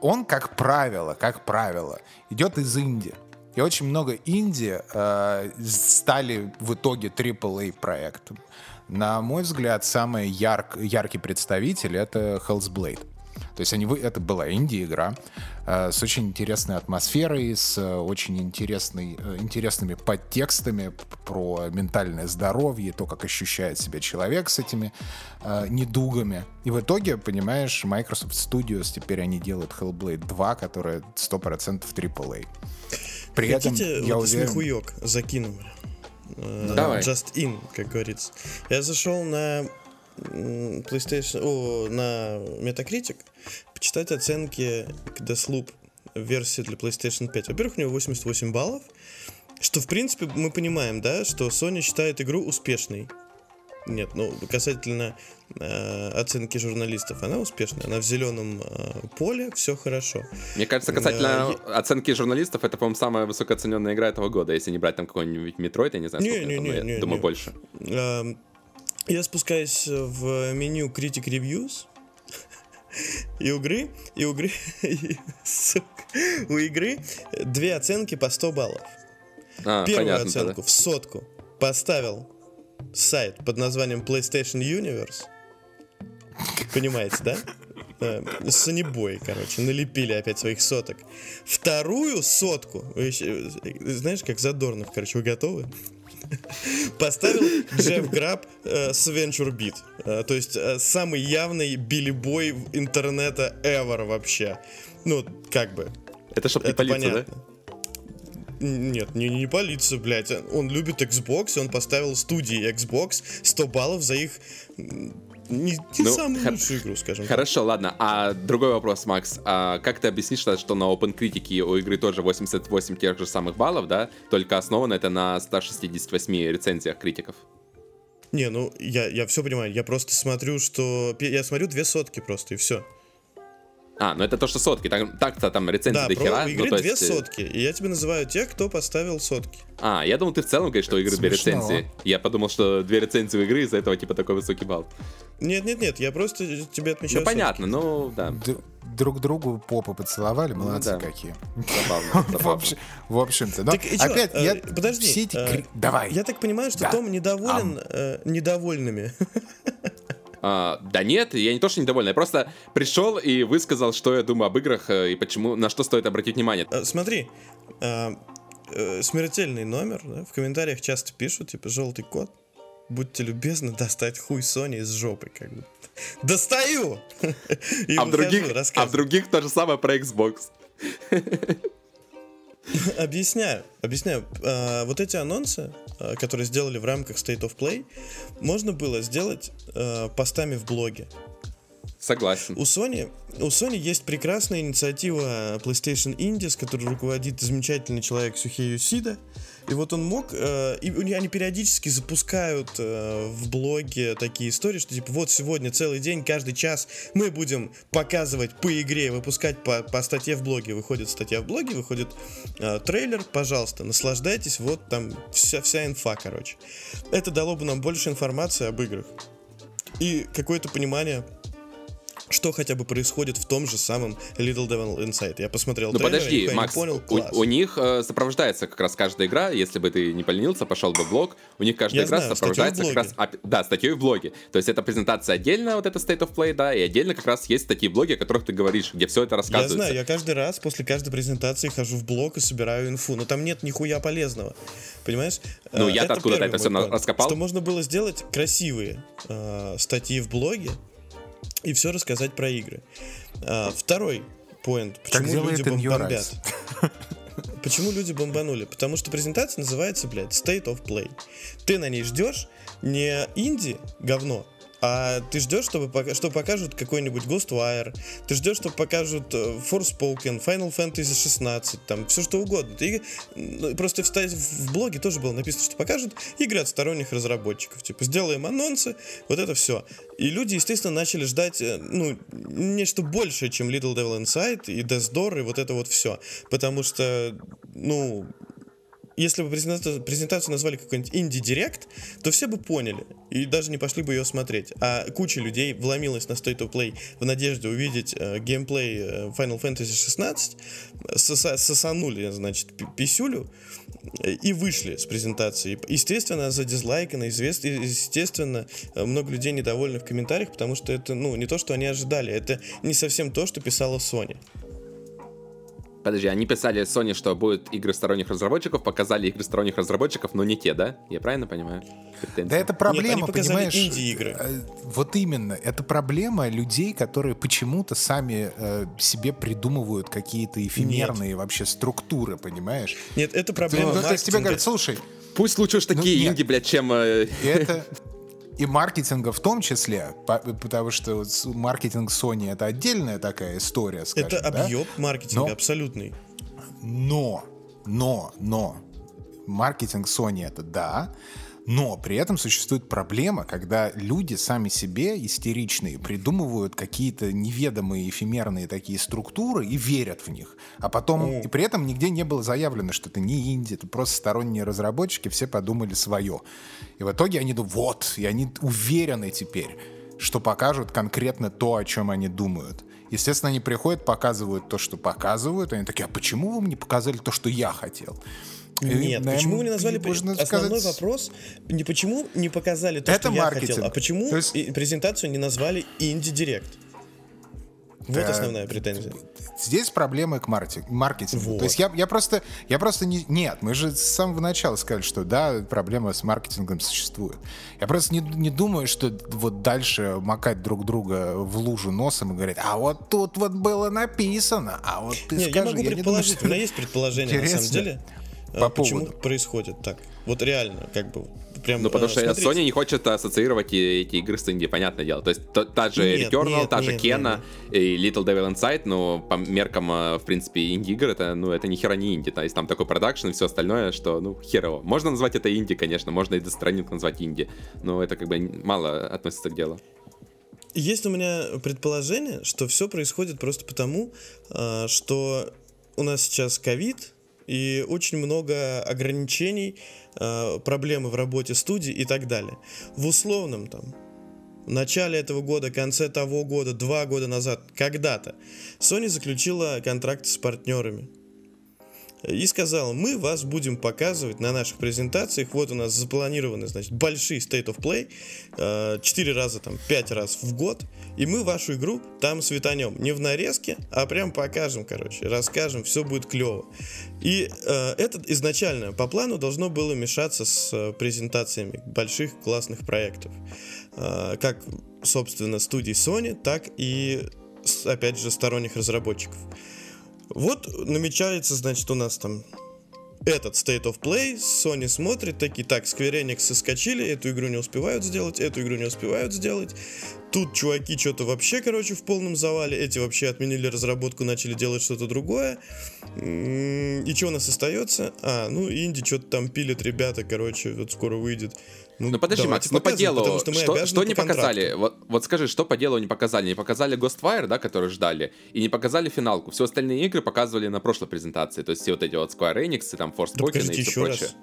он, как правило, как правило, идет из Индии. И очень много инди э, стали в итоге AAA проектом. На мой взгляд, самый ярк, яркий представитель — это Hell's Blade. То есть они, это была инди-игра э, с очень интересной атмосферой, с э, очень интересной, э, интересными подтекстами про ментальное здоровье, то, как ощущает себя человек с этими э, недугами. И в итоге, понимаешь, Microsoft Studios, теперь они делают Hellblade 2, которая 100% AAA. При Хотите, этом, я вот уверен... смехуёк закинем? Э, Давай. Just in, как говорится. Я зашел на PlayStation, о, на Metacritic почитать оценки к Deathloop версии для PlayStation 5. Во-первых, у него 88 баллов, что, в принципе, мы понимаем, да, что Sony считает игру успешной. Нет, ну, касательно э, оценки журналистов, она успешная. Она в зеленом э, поле, все хорошо. Мне кажется, касательно э, оценки журналистов, это, по-моему, самая высокооцененная игра этого года. Если не брать там какой-нибудь Metroid, я не знаю, сколько не, не, там, не, я не, думаю, не. больше. Э, я спускаюсь в меню Critic Reviews, и у игры, и у игры, у игры две оценки по 100 баллов. А, Первую понятно, оценку тогда. в сотку поставил сайт под названием PlayStation Universe. Понимаете, да? Э, Санибой, короче, налепили опять своих соток. Вторую сотку, знаешь, как Задорнов, короче, вы готовы? Поставил Джефф Граб э, с Venture Beat. Э, то есть э, самый явный билибой интернета ever вообще. Ну, как бы. Это чтобы не понятно. да? Нет, не, не полиция, блядь. Он любит Xbox, и он поставил студии Xbox 100 баллов за их не, не ну, самую хор- лучшую игру, скажем Хорошо, так. ладно. А другой вопрос, Макс. А как ты объяснишь, что на OpenCritic у игры тоже 88 тех же самых баллов, да? Только основано это на 168 рецензиях критиков? Не, ну я, я все понимаю. Я просто смотрю, что... Я смотрю две сотки просто, и все. А, ну это то, что сотки. Так, так-то там рецензии да, до хера. игры ну, две есть... Э, сотки. И я тебе называю тех, кто поставил сотки. А, я думал, ты в целом говоришь, что у игры две рецензии. Я подумал, что две рецензии у игры, из-за этого типа такой высокий балл. Нет-нет-нет, я просто тебе отмечаю Ну понятно, сотки. ну да. Д- друг другу попы поцеловали, ну молодцы ну, да. какие. Забавно, забавно. В общем-то, но опять, я... Э, подожди, эти... Давай. Я так понимаю, что Том недоволен недовольными. А, да нет, я не то, что недоволен, я просто пришел и высказал, что я думаю об играх э, и почему, на что стоит обратить внимание. А, смотри, а, э, смертельный номер, да, в комментариях часто пишут, типа, желтый кот, будьте любезны достать хуй Sony из жопы, как бы. Достаю! И а, в других, а в других то же самое про Xbox. Объясняю, объясняю. А, вот эти анонсы, а, которые сделали в рамках State of Play, можно было сделать а, постами в блоге. Согласен. У Sony, у Sony есть прекрасная инициатива PlayStation Indies, которую руководит замечательный человек Сухей Юсида. И вот он мог, э, и они периодически запускают э, в блоге такие истории, что типа вот сегодня целый день, каждый час мы будем показывать по игре, выпускать по, по статье в блоге. Выходит статья в блоге, выходит э, трейлер, пожалуйста, наслаждайтесь, вот там вся, вся инфа, короче. Это дало бы нам больше информации об играх. И какое-то понимание что хотя бы происходит в том же самом Little Devil Inside. Я посмотрел Ну трейлер, подожди, Макс, понял, у, у них э, сопровождается как раз каждая игра, если бы ты не поленился, пошел бы в блог, у них каждая Я игра знаю, сопровождается как раз, да, статьей в блоге. То есть это презентация отдельно, вот это State of Play, да, и отдельно как раз есть статьи в блоге, о которых ты говоришь, где все это рассказывается. Я знаю, я каждый раз после каждой презентации хожу в блог и собираю инфу, но там нет нихуя полезного, понимаешь? Ну э, я-то откуда-то это все раскопал. Что можно было сделать красивые э, статьи в блоге, и все рассказать про игры. А, второй поинт. Почему люди бомбят? Почему люди бомбанули? Потому что презентация называется, блядь, State of Play. Ты на ней ждешь не инди говно, а ты ждешь, чтобы, что покажут какой-нибудь Ghostwire, ты ждешь, что покажут э, Forspoken, Final Fantasy 16, там, все что угодно. Ты, ну, просто в, в блоге тоже было написано, что покажут игры от сторонних разработчиков. Типа, сделаем анонсы, вот это все. И люди, естественно, начали ждать, э, ну, нечто большее, чем Little Devil Inside и Death Door и вот это вот все. Потому что, ну, если бы презентацию, презентацию назвали какой-нибудь инди-директ, то все бы поняли и даже не пошли бы ее смотреть. А куча людей вломилась на State of Play в надежде увидеть э, геймплей э, Final Fantasy 16, соса сосанули, значит, писюлю э, и вышли с презентации. Естественно, за дизлайкано, естественно, э, много людей недовольны в комментариях, потому что это, ну, не то, что они ожидали, это не совсем то, что писала Sony. Подожди, они писали Sony, что будут игры сторонних разработчиков, показали игры сторонних разработчиков, но не те, да? Я правильно понимаю? Претензии. Да это проблема, Нет, понимаешь? инди-игры. Э, вот именно, это проблема людей, которые почему-то сами э, себе придумывают какие-то эфемерные Нет. вообще структуры, понимаешь? Нет, это проблема. Ну, то есть тебе говорят, слушай, Пусть лучше уж такие ну, инди, блядь, чем... Э... Это, и маркетинга в том числе, потому что маркетинг Sony это отдельная такая история, скажем, Это объем да? маркетинга но, абсолютный. Но, но, но, маркетинг Sony это да, но при этом существует проблема, когда люди сами себе истеричные придумывают какие-то неведомые эфемерные такие структуры и верят в них. А потом, mm. и при этом нигде не было заявлено, что это не инди, это просто сторонние разработчики, все подумали свое. И в итоге они думают, вот, и они уверены теперь, что покажут конкретно то, о чем они думают. Естественно, они приходят, показывают то, что показывают, они такие, а почему вы мне показали то, что я хотел? Нет, Наверное, почему вы не назвали можно основной сказать... вопрос? Не почему не показали то, Это что маркетинг. я хотел, а почему есть... презентацию не назвали инди-директ? Вот да, основная претензия. Здесь проблемы к маркетингу. Вот. То есть я, я просто, я просто не... Нет, мы же с самого начала сказали, что да, проблема с маркетингом существует. Я просто не, не думаю, что вот дальше макать друг друга в лужу носом и говорить, а вот тут вот было написано, а вот ты не, скажи. Я могу я предположить, не думаю, что у меня есть предположение на самом деле. По а почему поводу. происходит так? Вот реально, как бы прям. Ну, потому э, что смотрите. Sony не хочет ассоциировать эти игры с инди, понятное дело. То есть та, та же нет, Returnal, нет, та же нет, Кена нет, и Little Devil Inside, но по меркам, э, в принципе, инди-игр, это, ну, это ни хера не инди. То есть там такой продакшн и все остальное, что, ну, херово. Можно назвать это инди, конечно, можно и Death Stranding назвать инди, но это как бы мало относится к делу. Есть у меня предположение, что все происходит просто потому, э, что у нас сейчас ковид, и очень много ограничений, э, проблемы в работе студии и так далее. В условном там в начале этого года, конце того года, два года назад, когда-то, Sony заключила контракт с партнерами. И сказал, мы вас будем показывать на наших презентациях. Вот у нас запланированы, значит, большие State of Play. э, Четыре раза, там, пять раз в год. И мы вашу игру там светанем. Не в нарезке, а прям покажем, короче. Расскажем, все будет клево. И э, это изначально по плану должно было мешаться с э, презентациями больших классных проектов. Э, как, собственно, студий Sony, так и, опять же, сторонних разработчиков. Вот намечается, значит, у нас там этот State of Play, Sony смотрит, такие, так, Square Enix соскочили, эту игру не успевают сделать, эту игру не успевают сделать. Тут чуваки что-то вообще, короче, в полном завале, эти вообще отменили разработку, начали делать что-то другое. И что у нас остается? А, ну, инди что-то там пилят ребята, короче, вот скоро выйдет. Ну подожди, давайте Макс, ну по делу, что что, что по не контракту. показали? Вот, вот скажи, что по делу не показали? Не показали Ghostwire, да, который ждали, и не показали финалку. Все остальные игры показывали на прошлой презентации. То есть все вот эти вот Square Enix, и там Force Да покажите и все еще прочее. раз.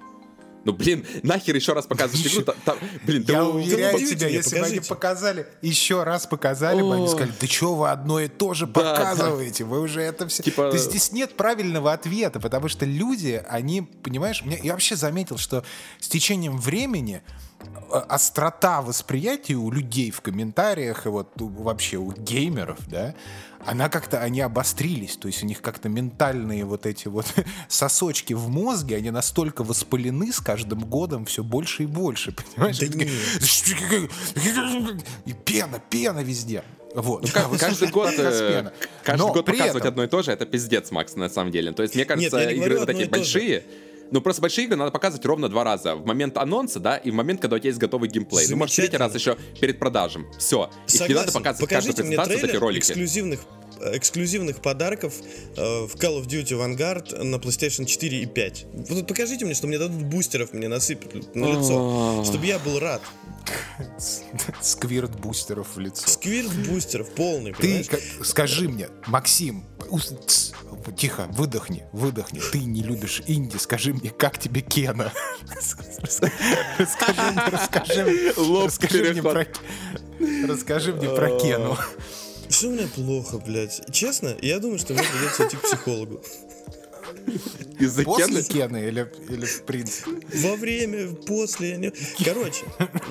Ну блин, нахер еще раз показываешь игру? Та- та- Блин, Я у- уверяю покажите тебя, если бы они покажите. показали, еще раз показали бы, они О. сказали, да что вы одно и то же Да, показываете, вы уже это все... Типа- То есть здесь нет правильного ответа, потому что люди, они, понимаешь, мне, я вообще заметил, что с течением времени острота восприятия у людей в комментариях и вот вообще у геймеров, да, она как-то, они обострились, то есть у них как-то ментальные вот эти вот сосочки в мозге, они настолько воспалены с каждым годом все больше и больше, понимаешь? Да И пена, пена везде. Вот. Ну, как- Вы каждый год, э, каждый Но год показывать этом- одно и то же, это пиздец, Макс, на самом деле. То есть, мне кажется, я не игры вот эти большие, ну, просто большие игры надо показывать ровно два раза. В момент анонса, да, и в момент, когда у тебя есть готовый геймплей. Ну, может, третий раз еще перед продажем. Все. Их не надо Согласен. показывать каждую Покажите мне презентацию, вот эти ролики. эксклюзивных эксклюзивных подарков э, в Call of Duty Vanguard на PlayStation 4 и 5. Вот покажите мне, что мне дадут бустеров, мне насыпят на лицо, А. чтобы я был рад. Сквирт бустеров в лицо. Сквирт бустеров полный, Ты как- скажи мне, Максим, тихо, выдохни, выдохни. Ты не любишь инди, скажи мне, как тебе Кена? Расскажи мне, расскажи мне, расскажи про Расскажи мне про Кену. Все у меня плохо, блядь. Честно, я думаю, что мне придется идти к психологу. Из-за После Кены? Кены или, или в принципе? Во время, после. Короче,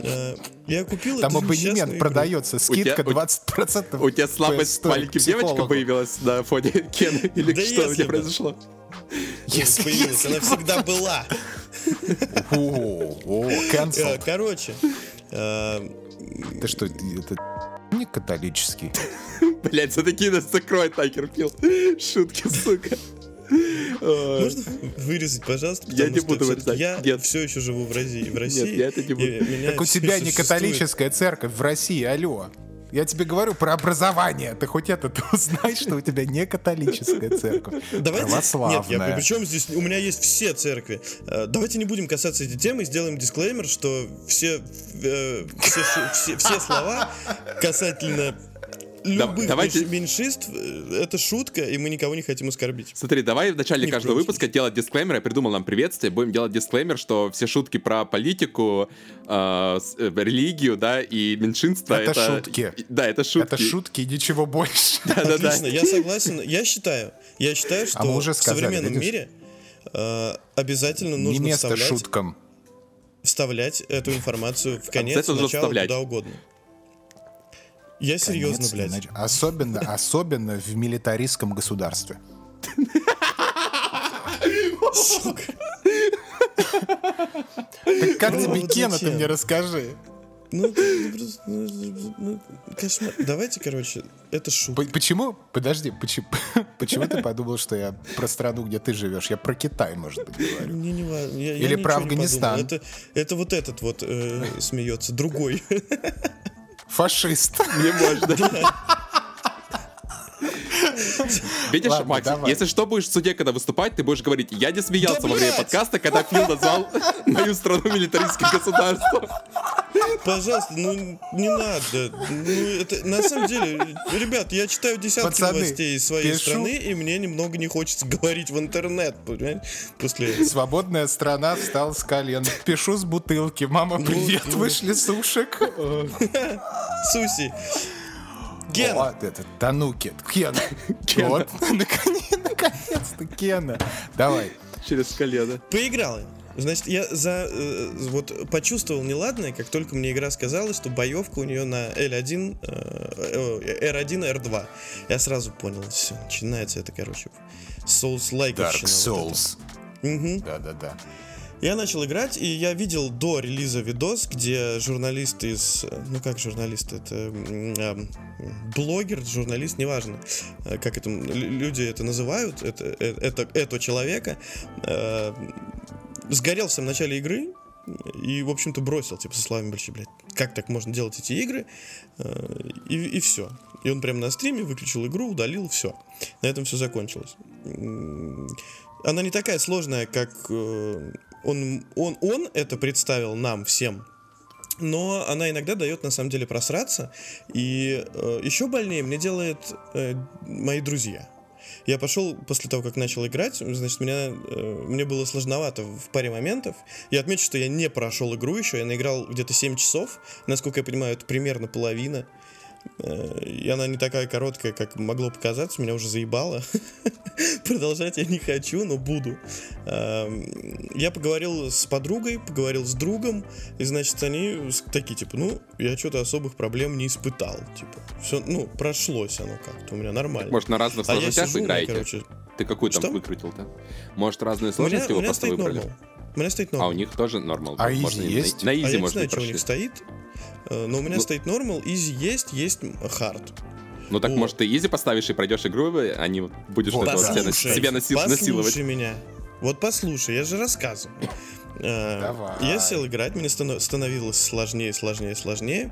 э, я купил Там абонемент продается, скидка тебя- у- 20%. У тебя слабость маленьким девочкам появилась на фоне Кены? Или Да что у тебя произошло? Если- Появилась, она всегда была. Э. Короче, э, Ты что, это не католический? Блять, все-таки нас закроет Такер Пил. Шутки, сука. Можно вырезать, пожалуйста? Я не буду вырезать. Я Нет. все еще живу в России. В России я это не буду. Так у тебя не католическая церковь в России, алло. Я тебе говорю про образование. Ты хоть это ты узнай, что у тебя не католическая церковь. Давайте, православная. нет, я, причем здесь у меня есть все церкви. Э, Давайте не будем касаться этой темы, сделаем дисклеймер, что все, э, все, все, все слова касательно любых давайте- меньш- меньшинств э, это шутка, и мы никого не хотим оскорбить. Смотри, давай в начале в каждого выпуска делать дисклеймер. Я придумал нам приветствие. Будем делать дисклеймер, что все шутки про политику, э, э, религию, да, и меньшинство. Это шутки. Да, это шутки. Это шутки и ничего больше. Да-да-да. Отлично, я согласен. Я считаю, я считаю, что А уже в современном видишь? мире э, обязательно Не нужно место вставлять, шуткам. вставлять эту информацию в конец, в начало, вставлять. куда угодно. Я серьезно, Конец, блядь. иначе- Особенно, особенно в милитаристском государстве. Так как Ну, тебе Кена, ты мне расскажи. Ну, просто, ну, ну, кошмар. Давайте, короче, это шутка. Почему? Подожди, почему, почему ты подумал, что я про страну, где ты живешь? Я про Китай, может быть, говорю. Мне не важно. Я, я Или ничего про. Афганистан. Это, это вот этот вот э, смеется, другой. Фашист. Не можно. Видишь, Ладно, Макс, давай. если что, будешь в суде, когда выступать, ты будешь говорить, я не смеялся Да, во время блядь! подкаста, когда Фил назвал мою страну милитаристским государством. Пожалуйста, ну не надо. Ну, это на самом деле, ребят, я читаю десятки Пацаны, новостей из своей пишу. страны, и мне немного не хочется говорить в интернет, понимаете? После. Свободная страна встал с колен. Пишу с бутылки. Мама, привет, ну. вышли сушек. Суси. Ген, Вот это, Тануки. Кен. Вот, наконец. Наконец-то, Кена. Давай. Через колено. Поиграл я. Значит, я за э, вот почувствовал неладное, как только мне игра сказала, что боевка у нее на L1, э, R1, R2. Я сразу понял, все, начинается это, короче, Souls like Dark Souls. Угу. Да-да-да. Я начал играть, и я видел до релиза видос, где журналист из... Ну как журналист? Это эм, блогер, журналист, неважно, э, как это люди это называют, это, э, это, это человека, э, сгорел в самом начале игры и, в общем-то, бросил, типа, со словами большие, блядь, как так можно делать эти игры? Э, И, и все. И он прямо на стриме выключил игру, удалил, все. На этом все закончилось. Она не такая сложная, как э, он, он, он это представил нам всем. Но она иногда дает на самом деле просраться. И э, еще больнее мне делает э, мои друзья. Я пошел после того, как начал играть, значит, меня, э, мне было сложновато в паре моментов. Я отмечу, что я не прошел игру еще, я наиграл где-то 7 часов. Насколько я понимаю, это примерно половина. Э, И она не такая короткая, как могло показаться, меня уже заебало. Продолжать я не хочу, но буду. Эм, Я поговорил с подругой, поговорил с другом, и, значит, они такие, типа, ну, я что-то особых проблем не испытал. Типа, все, ну, прошлось оно как-то, у меня нормально. Может, на разных а сложностях у меня, играете? короче, Ты какую там выкрутил-то? Может, разные у меня, сложности у вы меня просто выбрали? нормал. У меня стоит А у нормал. них тоже нормал. А Можно easy и на- есть? На А изи, я не знаю, что у них стоит, э, но у меня Ну- стоит нормал, изи есть, есть хард. Ну так, Вот. может, ты изи поставишь и пройдешь игру, и они вот будешь Вот, вот да. себя, нас- себя насил- насиловать. послушай меня. Вот послушай, я же рассказываю. Э, Давай. Я сел играть, мне станов- становилось сложнее, сложнее, сложнее.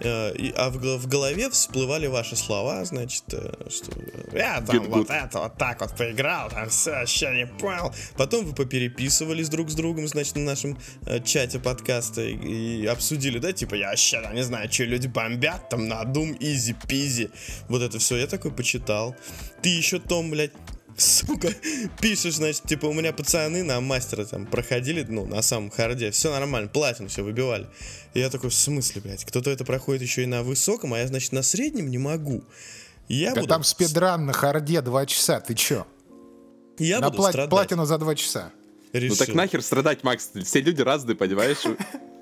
Э, А в в голове всплывали ваши слова, значит, э, что я там Get вот good. это вот так вот поиграл, там все, вообще не понял. Потом вы попереписывались друг с другом, значит, на нашем э, чате подкаста и, и обсудили, да, типа, я вообще там не знаю, что люди бомбят, там на Doom, изи пизи. Вот это все, я такой почитал. Ты еще, Том, блядь, Сука, пишешь, значит, типа, у меня пацаны на мастера там проходили, ну, на самом харде, все нормально, платину все выбивали. И я такой, в смысле, блядь, кто-то это проходит еще и на высоком, а я, значит, на среднем не могу. Я Да буду, там спидран на харде 2 часа, ты чё? я на буду пла- страдать. платину за 2 часа. Ну решил. так нахер страдать, Макс? Все люди разные, понимаешь?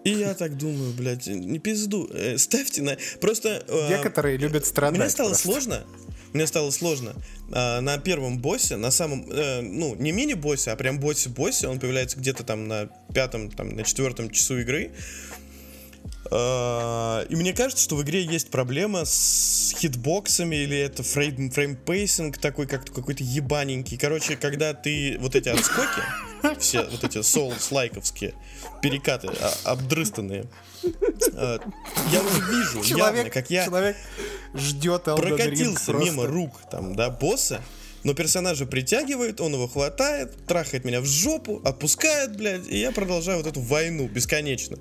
И я так думаю, блядь, не пизду, э, ставьте на... Просто... э, Некоторые любят страдать. Мне стало просто. сложно. Мне стало сложно. А, на первом боссе, на самом, э, ну, не мини-боссе, а прям боссе-боссе, он появляется где-то там на пятом, там, на четвертом часу игры. А, и мне кажется, что в игре есть проблема с хитбоксами, или это фрейм, frame pacing такой, как какой-то ебаненький. Короче, когда ты вот эти отскоки, все вот эти souls-like овские перекаты, а, обдрыстанные, а, я уже вижу явно, Человек, как я человек ждет прокатился мимо рук там, да, босса, но персонажа притягивает, он его хватает, трахает меня в жопу, отпускает, блядь, и я продолжаю вот эту войну бесконечно.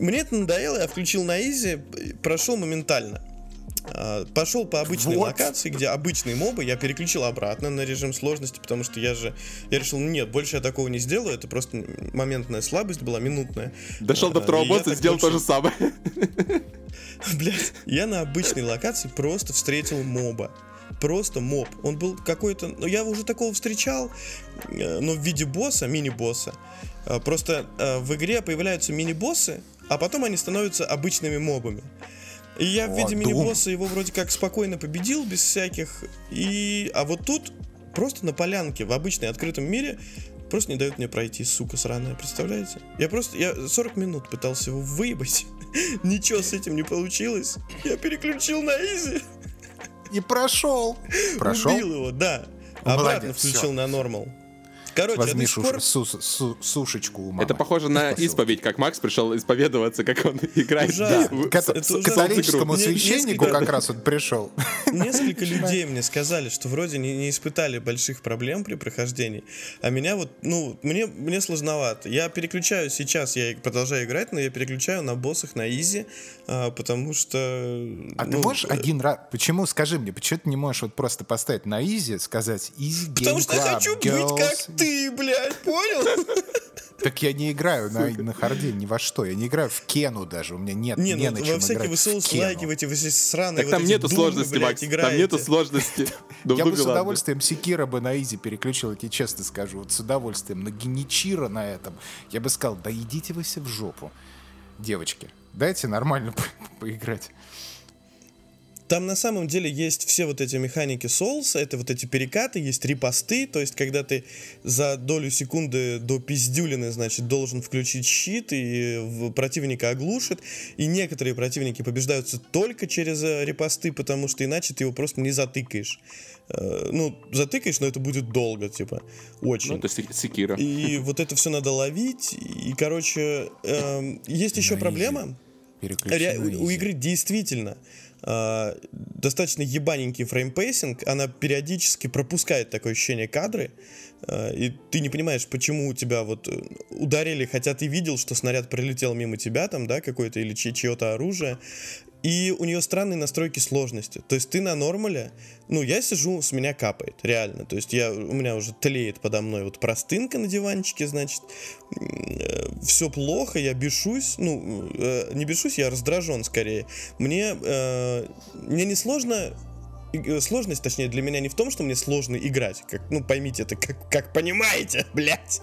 Мне это надоело, я включил на изи, прошел моментально. А, Пошел по обычной Вот. локации, где обычные мобы, я переключил обратно на режим сложности, потому что я же, я решил, нет, больше я такого не сделаю, это просто моментная слабость была, минутная. Дошел до А, второго и босса, так сделал то больше- же самое. Блять, я на обычной локации просто встретил моба. Просто моб. Он был какой-то... Ну, я уже такого встречал, э, но в виде босса, мини-босса. Э, Просто э, в игре появляются мини-боссы, а потом они становятся обычными мобами. И я в виде мини-босса его вроде как спокойно победил, без всяких... И... А вот тут просто на полянке, в обычной открытом мире, просто не дают мне пройти, сука сраная, представляете? Я просто... Я 40 минут пытался его выебать. Ничего с этим не получилось. Я переключил на изи. И прошел. Прошел? Убил его, да. Ну, Обратно включил на нормал. Короче, Возьми шуш- су- су- сушечку у мамы. Это похоже на Посылки. исповедь, как Макс пришел исповедоваться, как он играет. Ужасно. в- К это- католическому священнику несколько- как раз он пришел. Несколько людей мне сказали, что вроде не, не испытали больших проблем при прохождении. А меня вот, ну, мне, мне сложновато. Я переключаю сейчас, я продолжаю играть, но я переключаю на боссах на easy, а, потому что... А ты ну, можешь э, один раз... Почему, скажи мне, почему ты не можешь вот просто поставить на easy, сказать game Потому что я хочу girls»? быть как ты, блядь, понял? Так я не играю на, на харде ни во что. Я не играю в Кену даже. У меня нет Не, не ну на чем во всякие играть вы в эти сраные Так вот там нету думы, сложности, блядь, Макс. Там нету сложности. Я бы с удовольствием Секира бы на изи переключил, я тебе честно скажу. Вот с удовольствием. На Геничира на этом. Я бы сказал, да идите вы все в жопу. Девочки, дайте нормально по- поиграть. Там на самом деле есть все вот эти механики Souls, это вот эти перекаты, есть репосты, то есть когда ты за долю секунды до пиздюлины, значит, должен включить щит и противника оглушит, и некоторые противники побеждаются только через э, рипосты, потому что иначе ты его просто не затыкаешь. Э, Ну, затыкаешь, но это будет долго, типа, очень. Ну, это Се- Sekiro. И вот это все надо ловить. И, короче, эм, есть еще проблема. У, игры действительно а, достаточно ебаненький frame pacing, она периодически пропускает такое ощущение кадры, а, и ты не понимаешь, почему у тебя вот э, ударили, хотя ты видел, что снаряд пролетел мимо тебя там, да, какое-то или чье- чье-то оружие, и у нее странные настройки сложности. То есть ты на нормале, ну, я сижу, с меня капает, реально. То есть я, у меня уже тлеет подо мной вот простынка на диванчике, значит, все плохо, я бешусь, ну, э, не бешусь, я раздражен скорее. Мне, э, мне не сложно, э, сложность, точнее, для меня не в том, что мне сложно играть, как, ну, поймите это, как, как понимаете, блядь,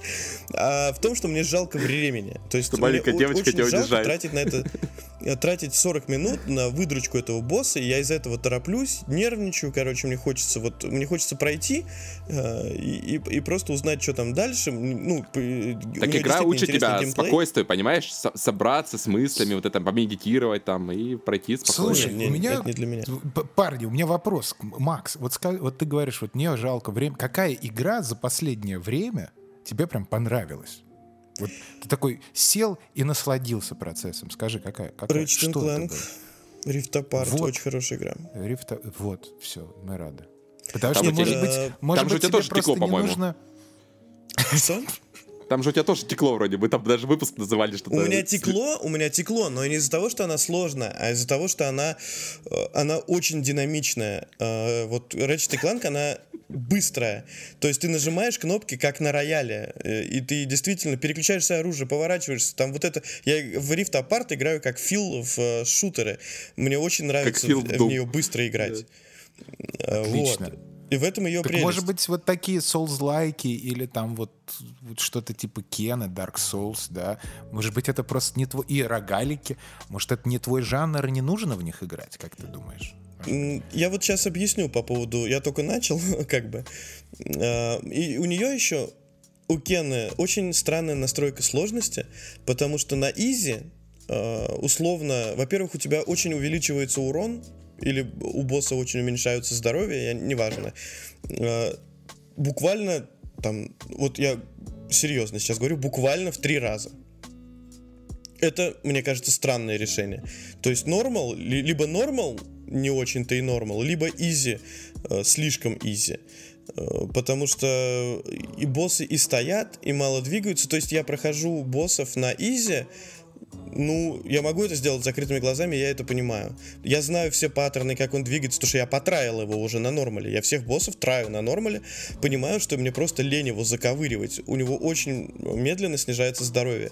а в том, что мне жалко времени. То есть мне маленькая девочка очень тебя жалко унижает. тратить на это, э, тратить 40 минут на выдручку этого босса, и я из этого тороплюсь, нервничаю, короче, мне хочется вот, мне хочется пройти э, и, и- просто узнать, что там дальше, ну, у Так игра учит тебя геймплей. спокойствию, понимаешь? Со- собраться с мыслями, вот это, помедитировать там и пройти спокойно. Слушай, Не, не, у меня... это не для меня. Парни, у меня вопрос. Макс, вот, вот ты говоришь, вот мне жалко время. Какая игра за последнее время тебе прям понравилась? Вот ты такой сел и насладился процессом. Скажи, какая? какая Ratchet что это Clank, было? Rift Apart, Вот. очень хорошая игра. Рифта... Вот, все, мы рады. Потому Там что, же может тебе- быть, может там же у быть, тебя тебе тоже текло, по-моему. нужно... Что? Там же у тебя тоже текло вроде бы, там даже выпуск называли что-то. У меня текло, у меня текло, но не из-за того, что она сложная, а из-за того, что она, э, она очень динамичная. Э, Вот Ratchet Clank, она быстрая. То есть ты нажимаешь кнопки, как на рояле, э, и ты действительно переключаешься оружие, поворачиваешься. Там вот это... Я в Rift Apart играю как Фил в э, шутеры. Мне очень нравится в, в нее быстро играть. Э, Отлично. Вот. И в этом ее Так прелесть. может быть вот такие Souls-лайки или там вот, вот что-то типа Кена, Dark Souls, да? Может быть это просто не твой... И рогалики. Может это не твой жанр и не нужно в них играть, как ты думаешь? Я вот сейчас объясню по поводу... Я только начал, как бы. А, И у нее еще, у Кены, очень странная настройка сложности, потому что на изи, а, условно, во-первых, у тебя очень увеличивается урон, или у босса очень уменьшаются здоровье, я, неважно. А, Буквально, там, вот я серьезно сейчас говорю, буквально в три раза. Это, мне кажется, странное решение. То есть normal, ли- либо normal не очень-то и normal, либо easy э, слишком easy. Э, Потому что и боссы и стоят, и мало двигаются. То есть я прохожу боссов на easy, ну, я могу это сделать закрытыми глазами, я это понимаю. Я знаю все паттерны, как он двигается, потому что я потраил его уже на нормале. Я всех боссов траю на нормале, понимаю, что мне просто лень его заковыривать. У него очень медленно снижается здоровье.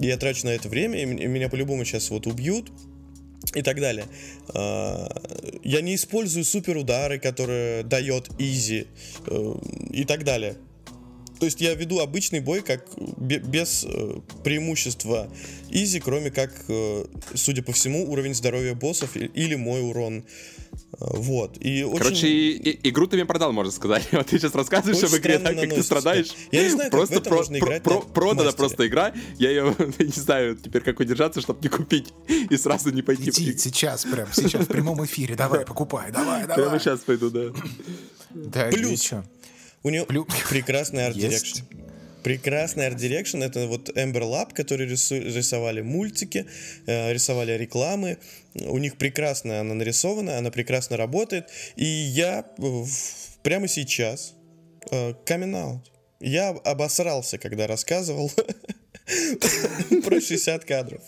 Я трачу на это время, и меня по-любому сейчас вот убьют и так далее. А, Я не использую супер удары, которые дает изи э, и так далее. То есть я веду обычный бой как бе- без э, преимущества изи, кроме как, э, судя по всему, уровень здоровья боссов или мой урон. Э, Вот. И очень- Короче, и- и- игру ты мне продал, можно сказать. Вот ты сейчас рассказываешь Очень об игре так, как ты страдаешь. Я не знаю, как просто в это можно играть на продана мастере. просто игра. Я ее не знаю теперь, как удержаться, чтобы не купить и сразу не пойти. Иди сейчас, прям сейчас, в прямом эфире. Давай, покупай, давай, Прямо давай. сейчас пойду, да. Да, Плюс. У нее Плю- прекрасный арт Есть. direction. Прекрасный art direction. Это вот Ember Lab, которые рису- рисовали мультики, э, рисовали рекламы. У них прекрасно она нарисована, она прекрасно работает. И я э, прямо сейчас э, coming out. Я обосрался, когда рассказывал про 60 кадров.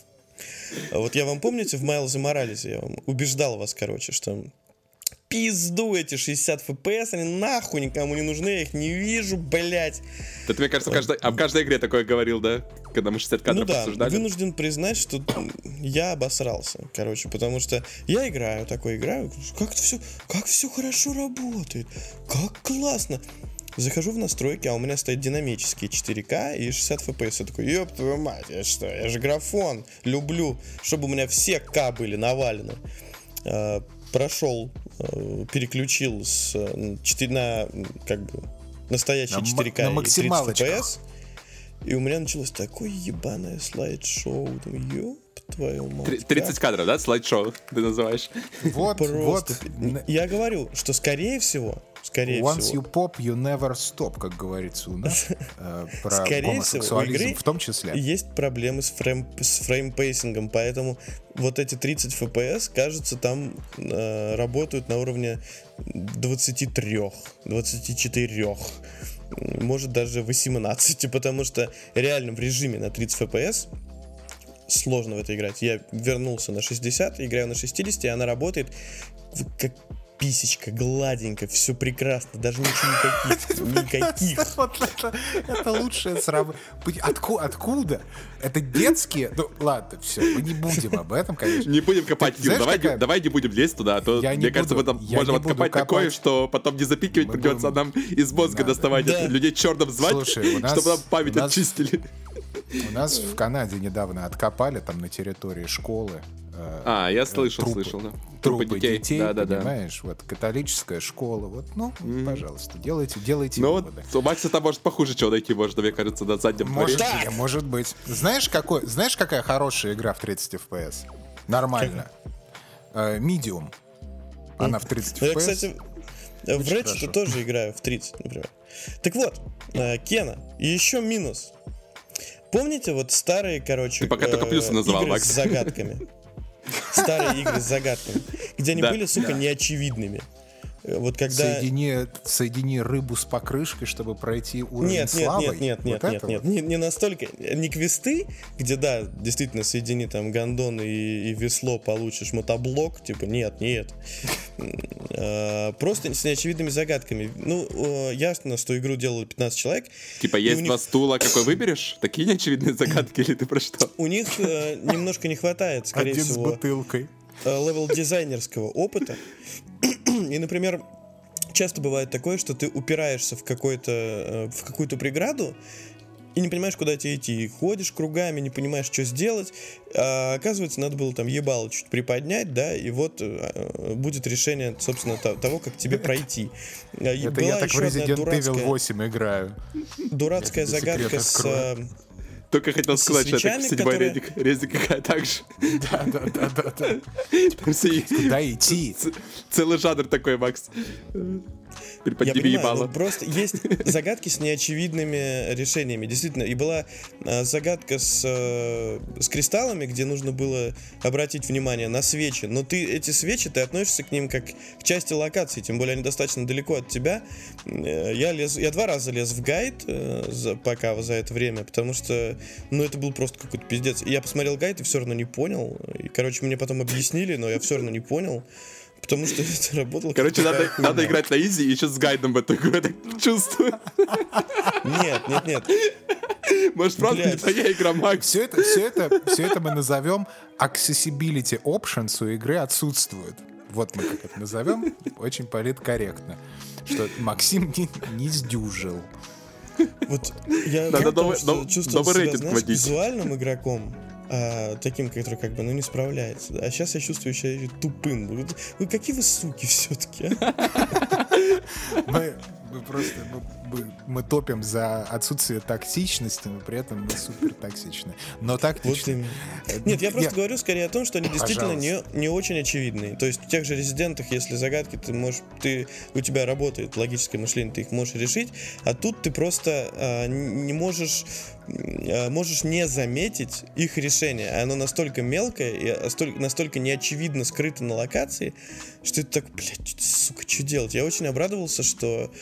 Вот я вам помните в Майлзе Моралесе, я вам убеждал вас, короче, что пизду эти 60 FPS, они нахуй никому не нужны, я их не вижу, блять. Да ты, мне кажется, каждой, об каждой игре такое говорил, да? Когда мы 60 кадров ну да, обсуждали. вынужден признать, что я обосрался, короче, потому что я играю, такой играю, как все, как все хорошо работает, как классно. Захожу в настройки, а у меня стоит динамические 4К и 60 FPS. Я такой, ёб твою мать, я что, я же графон, люблю, чтобы у меня все К были навалены. Прошел, э, переключил с 4 на, как бы, настоящие На 4К на и 30 максималочках. FPS. И у меня началось такое ебаное слайд-шоу. Ёб твою мать. Три- 30 кадров, да? Слайд-шоу ты называешь. Вот, вот. Я говорю, что скорее всего, скорее Once всего, you pop, you never stop, как говорится у нас. э, Про Скорее всего, у гомосексуализм игры в том числе. есть проблемы с, frame, с frame pacing ом, поэтому вот эти 30 FPS, кажется, там э, работают на уровне 23, 24, м, может даже 18, потому что реально в режиме на 30 FPS сложно в это играть. Я вернулся на 60, играю на 60, и она работает как писечка, гладенько, все прекрасно, даже ничего никаких, никаких. Вот это, это лучшее сравнение. Отку, откуда? Это детские? Ну, ладно, все, мы не будем об этом, конечно. Не будем копать, знаешь, давай, какая- давай не будем лезть туда, а то, Я не мне кажется, мы там можем откопать такое, что потом не запикивать Мы придется, будем- нам из мозга Надо. доставать людей черным звать, Слушай, у нас- чтобы нам память очистили. У нас в Канаде недавно откопали там на территории школы. э, А, я э, слышал, трупы- слышал, да. Трупы детей, да, да, да. понимаешь? Вот католическая школа. Вот, ну, пожалуйста, делайте, делайте Ну вот, у Макса там может похуже чего найти можно, мне кажется, на заднем дворе. Может, не, может быть. Знаешь, какой, знаешь, какая хорошая игра в 30 FPS? Нормально. Э, Medium. Она в 30 Ну, я, FPS. кстати, в Ratchet тоже играю в 30, например. Так вот, э, Кена, еще минус. Помните вот старые, короче, Ты пока только плюсы называл, игры Макс. с загадками? Старые игры с загадками, где они были, сука, неочевидными. Вот когда... Соедини, соедини рыбу с покрышкой, чтобы пройти уровень Нет, нет, славой. нет, нет, нет, Вот нет, нет, вот. не, не настолько, не квесты, где, да, действительно, соедини там гондон и, и весло, получишь мотоблок, типа, нет, нет. Э, Просто с неочевидными загадками. Ну, ясно, что игру делали 15 человек. Типа, есть два стула, какой выберешь? Такие неочевидные загадки, или ты про что? У них э, немножко не хватает, скорее Один с всего, бутылкой. Э, level дизайнерского опыта. И, например, часто бывает такое, что ты упираешься в какой-то э, в какую-то преграду и не понимаешь, куда тебе идти. И ходишь кругами, не понимаешь, что сделать. А оказывается, надо было там ебало чуть приподнять, да, и вот э, будет решение, собственно, то- того, как тебе пройти. А, Это была я так в Resident Evil дурацкая, 8 играю. дурацкая загадка с... открою. Только хотел сказать, что это свечами, седьмой которые- резик. Резик какая так же. Да, да, да, да, да. Куда идти? Целый жанр такой, Макс. Я Приподними понимаю, ебало. но просто есть загадки с неочевидными решениями. Действительно, и была э, загадка с, э, с кристаллами, где нужно было обратить внимание на свечи. Но ты эти свечи, ты относишься к ним как к части локации, тем более они достаточно далеко от тебя. Э, Я лез, я два раза лез в гайд э, за, пока за это время, потому что, ну, это был просто какой-то пиздец. И я посмотрел гайд и все равно не понял. И, короче, мне потом объяснили, но я все равно не понял. Потому что это работало. Короче, надо, надо играть на изи и еще с гайдом в эту игру, я так чувствую. Нет, нет, нет. Может, правда не Блядь. твоя игра, Макс? Все это, все это, все это мы назовем accessibility options у игры отсутствует. Вот мы как это назовем, очень политкорректно. Что Максим не, не сдюжил. Вот я Надо новый- что нов- чувствовал новый себя, рейтинг знаешь, вводить. визуальным игроком, а, таким, который как бы, ну, не справляется. А сейчас я чувствую себя тупым. Вы какие вы суки все-таки, Мы, мы просто мы, мы- мы топим за отсутствие токсичности, но при этом мы супер токсичны. Но Вот тактичны. именно. Нет, я просто говорю скорее о том, что они действительно не, не очень очевидные. То есть в тех же резидентах, если загадки ты можешь, ты, у тебя работает логическое мышление, ты их можешь решить, а тут ты просто а, не можешь а, можешь не заметить их решение. Оно настолько мелкое и настолько, настолько неочевидно скрыто на локации, что это так, блядь, сука, что делать? Я очень обрадовался, что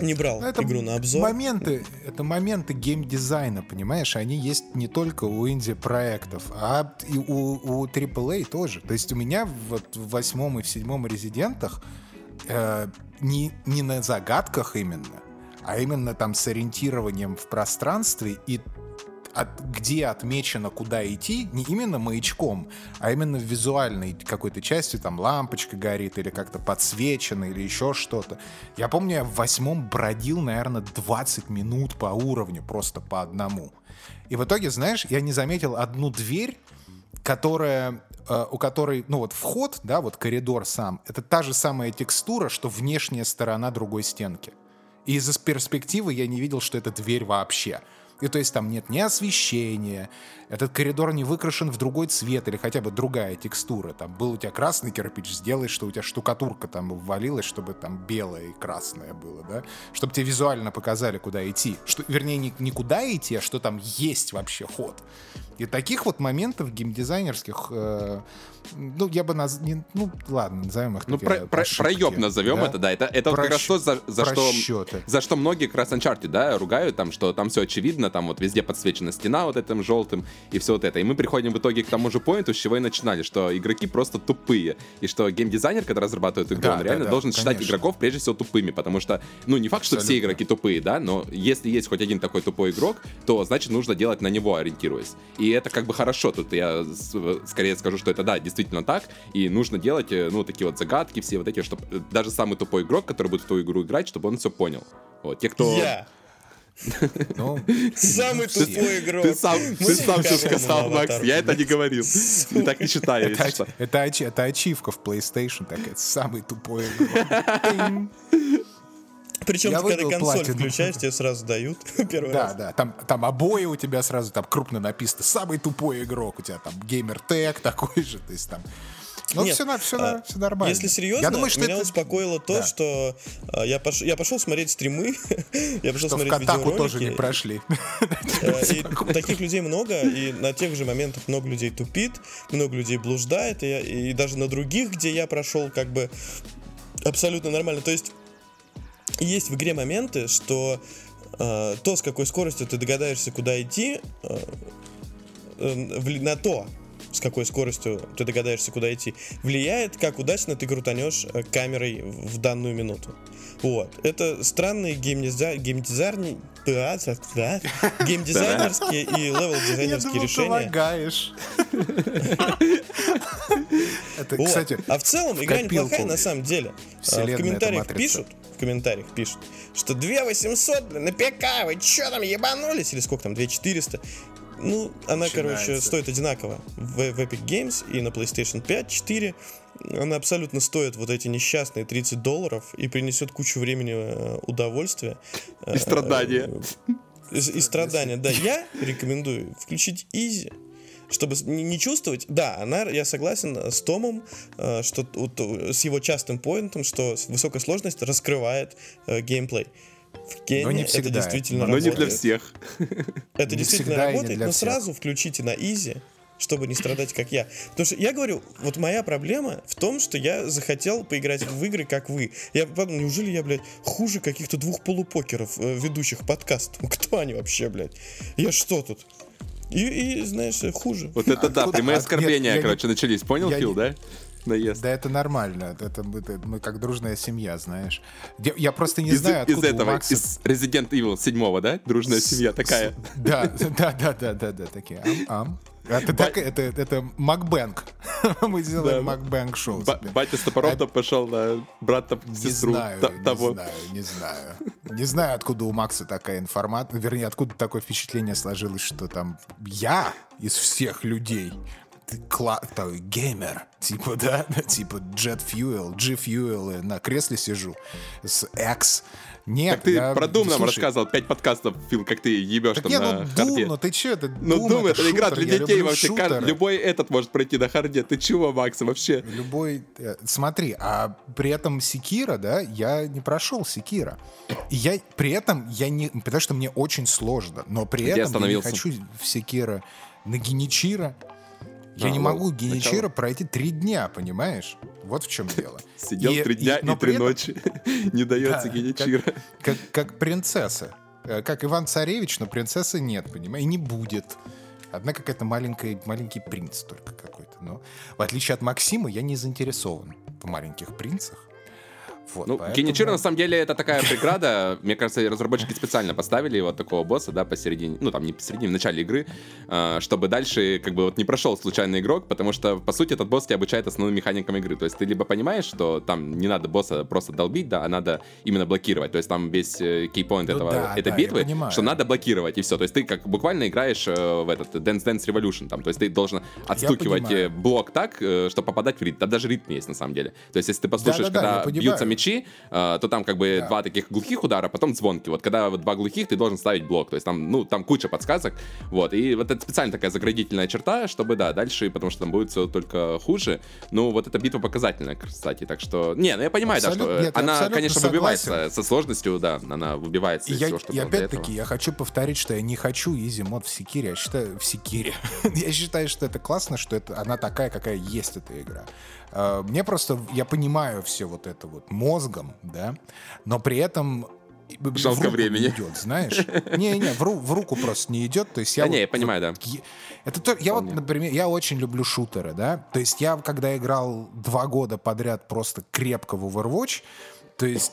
Не брал Ну, это игру на обзор. Моменты, это моменты геймдизайна, понимаешь? Они есть не только у инди-проектов, а и у, у AAA тоже. То есть у меня вот в восьмом и в седьмом резидентах э, не, не на загадках именно, а именно там с ориентированием в пространстве и от, где отмечено, куда идти, не именно маячком, а именно в визуальной какой-то части, там лампочка горит или как-то подсвечено или еще что-то. Я помню, я в восьмом бродил, наверное, 20 минут по уровню, просто по одному. И в итоге, знаешь, я не заметил одну дверь, которая э, у которой, ну вот вход, да, вот коридор сам, это та же самая текстура, что внешняя сторона другой стенки. И из-за перспективы я не видел, что это дверь вообще. И то есть там нет ни освещения, этот коридор не выкрашен в другой цвет или хотя бы другая текстура. Там был у тебя красный кирпич, сделай, что у тебя штукатурка там ввалилась, чтобы там белое и красное было, да? Чтобы тебе визуально показали, куда идти. Что, вернее, не, не куда идти, а что там есть вообще ход. И таких вот моментов геймдизайнерских, э, ну, я бы наз... не, ну, ладно, назовем их Ну, про, про, проеб назовем да? это, да. Это, это вот как раз то, за, за что, за что многие как раз Uncharted, да, ругают, там, что там все очевидно, там вот везде подсвечена стена вот этим желтым и все вот это. И мы приходим в итоге к тому же поинту, с чего и начинали, что игроки просто тупые. И что геймдизайнер, когда разрабатывает игру, Да, он да, реально да, должен считать конечно. игроков прежде всего тупыми, потому что, ну, не факт, что все Абсолютно. игроки тупые, да, но если есть хоть один такой тупой игрок, то значит нужно делать на него ориентируясь. И это как бы хорошо, тут я скорее скажу, что это да, действительно так, и нужно делать, э, ну, такие вот загадки, все вот эти, чтобы даже самый тупой игрок, который будет в ту игру играть, чтобы он все понял. Вот, те, кто... Я. Ну, Самый тупой игрок. Ты сам, ты сам все сказал, Макс, я это не говорил. И так не считаю, это, это, это ачивка в PlayStation такая, самый тупой игрок. Причем, ты, когда консоль платину. включаешь, тебе сразу дают первый Да, раз. да, там, там обои у тебя сразу там крупно написано, самый тупой игрок, у тебя там геймер тег такой же, то есть там... Ну, Нет, все, все, а, все нормально. Если серьезно, Я думаю, что меня это... успокоило то, Да. что а, я, пош... я пошел смотреть стримы, я пошел Что в смотреть Катаку тоже не видеоролики, прошли. э, и таких людей много, и на тех же моментах много людей тупит, много людей блуждает, и даже на других, где я прошел как бы абсолютно нормально. То есть есть в игре моменты, что э, то, с какой скоростью ты догадаешься, куда идти, э, э, на то, с какой скоростью ты догадаешься, куда идти, влияет, как удачно ты крутанешь э, камерой в данную минуту. Вот. Это странные геймдизай... геймдизайни- геймдизайнерские и левел-дизайнерские решения. Это, кстати, а в целом игра неплохая на самом деле. А, в комментариях пишут, в комментариях пишут, что 2800, блин, на ПК, вы чё там ебанулись? Или сколько там, 2400? Ну, она, короче, Начинается. стоит одинаково в, в Epic Games и на PlayStation 5, 4. Она абсолютно стоит вот эти несчастные 30 долларов и принесет кучу времени э, удовольствия. И страдания. И, и страдания, да. Я рекомендую включить Easy, чтобы не, не чувствовать. Да, она, я согласен с Томом, э, что вот, э, с его частым поинтом, что высокая сложность раскрывает э, геймплей. В Кене не это всегда. действительно Но не работает. для всех. Это Не действительно не работает, но всех. сразу включите на Easy, чтобы не страдать, как я. Потому что я говорю, вот моя проблема в том, что я захотел поиграть в игры, как вы. Я подумал, неужели я, блядь, хуже каких-то двух полупокеров, э, ведущих подкаст? Кто они вообще, блядь? Я что тут? И, и, знаешь, хуже. Вот это да, Откуда? прямые А, нет, оскорбления, я не- короче, начались. Понял, я Фил, не- да? Наезд. Да это нормально. Это мы, это мы как дружная семья, знаешь. Я, я просто не Из, знаю, из откуда у этого, Макса... из Resident Evil 7, да? Дружная семья такая. Да, да, да, да, да, да, такие. Ам, ам. Это, так, это, это Макбэнк. Мы сделаем Да. Макбэнк шоу. Ба- батя с топором пошел на брата Не сестру знаю, та- не того. знаю, не знаю. Не знаю, откуда у Макса такая информация. Вернее, откуда такое впечатление сложилось, что там я из всех людей ты кла- такой геймер, типа, да, типа Jet Fuel, G Fuel, и на кресле сижу с X. Нет, Так ты я- про Doom нам слушай, рассказывал пять подкастов, Фил, как ты ебешь Так там не, на ну Doom, харде. ну ты че, это Ну, Doom это, игра шутер, для я детей вообще. шутеры. Любой этот может пройти на харде. Ты чего, Макс, вообще? Любой... э, Смотри, а при этом Секира, да, я не прошел Секира. И я при этом, я не... Потому что мне очень сложно, но при Где этом я не хочу в Секира на Геничира. Я А, не могу Геничира начало. пройти три дня, понимаешь? Вот в чем дело. Сидел три дня и три ночи. Не дается геничира. Как принцесса. Э, как Иван Царевич, но принцессы нет, понимаешь, и не будет. Одна какая-то маленькая, маленький принц только какой-то. Но в отличие от Максима, я не заинтересован в маленьких принцах. Вот, ну, поэтому... Геничир, на самом деле, это такая преграда. Мне кажется, разработчики специально поставили вот такого босса, да, посередине, ну, там, не посередине, в начале игры, а, чтобы дальше, как бы, вот не прошел случайный игрок, потому что, по сути, этот босс тебя обучает основным механикам игры. То есть ты либо понимаешь, что там не надо босса просто долбить, да, а надо именно блокировать. То есть там весь э, кейпоинт ну, этого, да, этой да, битвы, что надо блокировать, и все. То есть ты как буквально играешь э, в этот Dance Dance Revolution, там, то есть ты должен отстукивать э, блок так, чтобы попадать в ритм. Да даже ритм есть, на самом деле. То есть если ты послушаешь, да, да, когда бьются мечи, то там как бы да. два таких глухих удара, потом звонки. Вот когда вот два глухих, ты должен ставить блок. То есть там, ну, там куча подсказок. Вот. И вот это специально такая заградительная черта, чтобы, да, дальше, потому что там будет все только хуже. Ну, вот эта битва показательная, кстати. Так что, не, ну я понимаю, абсолютно, да, что нет, она, конечно, согласен. выбивается со сложностью, да, она выбивается из я, всего, что И опять-таки, я хочу повторить, что я не хочу изи мод в Секире, я считаю, в Секире. я считаю, что это классно, что это она такая, какая есть эта игра. А, мне просто, я понимаю все вот это вот мозгом, да, но при этом Жалко времени. Не идет, знаешь? Не-не, в, ру, в руку просто не идет. То есть я да вот, не, я понимаю, да. Это то, я вот, например, я очень люблю шутеры, да. То есть я, когда играл два года подряд просто крепко в Overwatch, то есть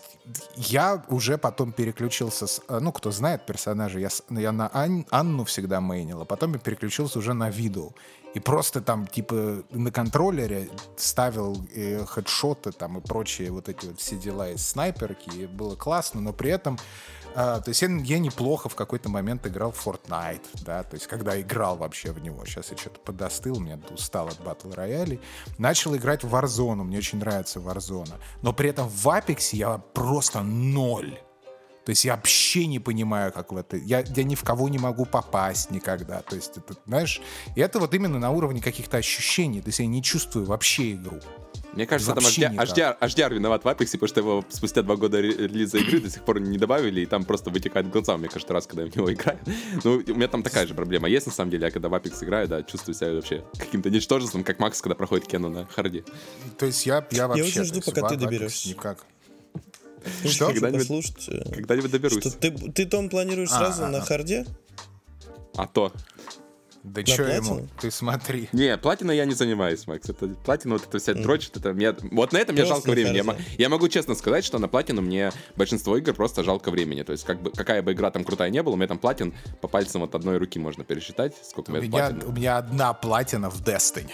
я уже потом переключился с... Э, ну, кто знает персонажа, я, я на Ан, Анну всегда мейнил, а потом я переключился уже на Виду. И просто там, типа, на контроллере ставил э, хедшоты там и прочие вот эти вот все дела из снайперки. И было классно, но при этом а, то есть я, я неплохо в какой-то момент играл в Fortnite, да, то есть когда играл вообще в него. Сейчас я что-то подостыл, мне устал от батл роялей. Начал играть в Warzone, мне очень нравится Warzone. Но при этом в Apex я просто ноль. То есть я вообще не понимаю, как в это... Я, я ни в кого не могу попасть никогда. То есть это, знаешь... И это вот именно на уровне каких-то ощущений. То есть я не чувствую вообще игру. Мне кажется, там HDR, HDR, HDR виноват в Apex, потому что его спустя два года релиза игры до сих пор не добавили, и там просто вытекает глаза мне каждый раз, когда я в него играю. Ну, у меня там такая же проблема есть, на самом деле. Я когда в Apex играю, да, чувствую себя вообще каким-то ничтожеством, как Макс, когда проходит Кену на харде. То есть я, я вообще... Я очень жду, пока ты доберешься. Никак. Что? Когда-нибудь, послушать, э, когда-нибудь доберусь. Что, ты, ты, Том, планируешь а, сразу а, на а. харде? А то. Да что ему? Ты смотри. Не, платина я не занимаюсь, Макс. Это платина вот это вся mm. дрочит. Это мне, вот на это мне жалко времени. Я, я могу честно сказать, что на платину мне большинство игр просто жалко времени. То есть как бы, какая бы игра там крутая не была, у меня там платин по пальцам вот одной руки можно пересчитать, сколько у меня, у меня одна платина в Destiny.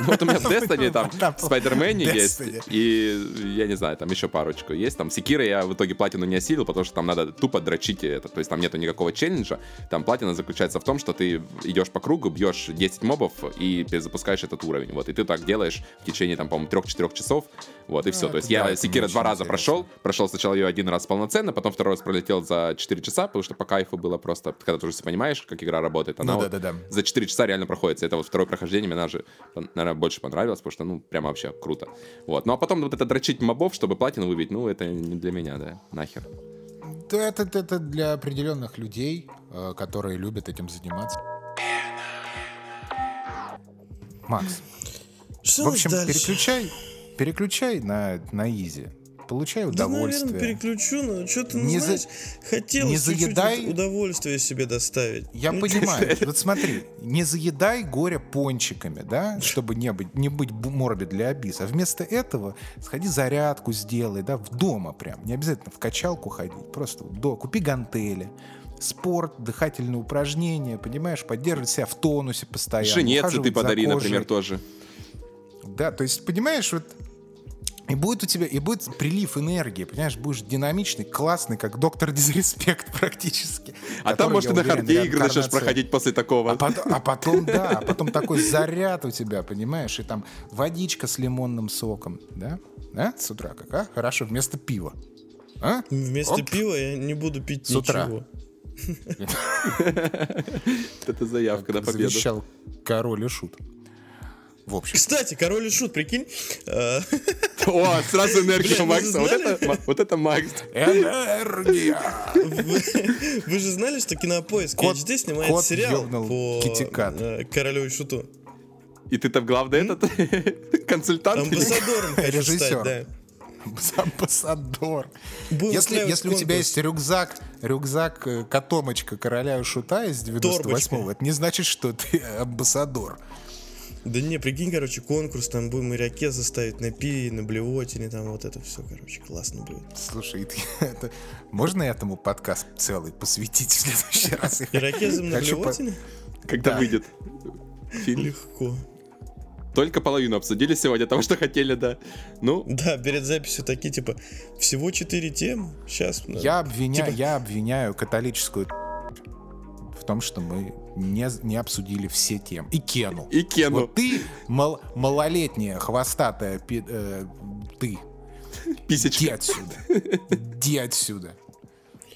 Ну вот у меня в Destiny там Spider-Man есть, и я не знаю, там еще парочку есть. Там Секира я в итоге платину не осилил, потому что там надо тупо дрочить это. То есть там нету никакого челленджа. Там платина заключается в том, что ты идешь по кругу, бьешь 10 мобов и перезапускаешь этот уровень. Вот, и ты так делаешь в течение, там, по-моему, 3-4 часов. Вот, и все. А, То есть да, я Секира два раза прошел. Прошел сначала ее один раз полноценно, потом второй раз пролетел за 4 часа, потому что по кайфу было просто, когда ты уже понимаешь, как игра работает, она ну, да, вот да, да. за 4 часа реально проходит. Это вот второе прохождение мне даже, наверное, больше понравилось, потому что, ну, прям вообще круто. Вот. Ну, а потом вот это дрочить мобов, чтобы платину выбить, ну, это не для меня, да, нахер. Это, это, это для определенных людей, э, которые любят этим заниматься. Макс. Что в общем, дальше? переключай, переключай на, на изи. Получай удовольствие. Да, наверное, переключу, но что-то, ну, не знаешь, за... хотелось не заедай... удовольствие себе доставить. Я ну, понимаю. Вот смотри, не заедай горе пончиками, да, чтобы не быть, не быть морби для обис. А вместо этого сходи зарядку сделай, да, в дома прям. Не обязательно в качалку ходить. Просто до, купи гантели спорт, дыхательные упражнения, понимаешь, поддерживать себя в тонусе постоянно. Жене ты подари, например, тоже. Да, то есть, понимаешь, вот и будет у тебя, и будет прилив энергии, понимаешь, будешь динамичный, классный, как доктор Дизреспект практически. А там, может, ты на харде игры начнешь проходить после такого. А потом, а потом, да, а потом такой заряд у тебя, понимаешь, и там водичка с лимонным соком, да? Да, с утра как, а? Хорошо, вместо пива. А? Вместо Оп. пива я не буду пить с утра. Это заявка на победу. Завещал король и шут. В общем. Кстати, король и шут, прикинь. О, сразу энергия Макса. Вот это, вот это Макс. Энергия. Вы, же знали, что Кинопоиск HD снимает сериал по э, королю и шуту? И ты там главный этот консультант? Амбассадором хочу Режиссер. стать, да. Амбассадор. Если, если у тебя есть рюкзак, рюкзак э, котомочка короля и шута из 98-го, это не значит, что ты амбассадор. Да не, прикинь, короче, конкурс, там будем ирокеза ставить на пиве, на блевотине, там вот это все, короче, классно будет. Слушай, ты- это- можно этому подкаст целый посвятить в следующий раз? Ирокезом на блевотине? Когда Да. выйдет фильм? Легко. Только половину обсудили сегодня того, что хотели, да. Ну, Да, перед записью такие, типа, всего четыре темы. Сейчас. Я обвиняю, Типа- я обвиняю католическую в том, что мы не, не обсудили все темы. И Кену. и Кену. Вот ты мал- малолетняя, хвостатая, пи- э, ты. Писечка. Иди отсюда. Иди отсюда.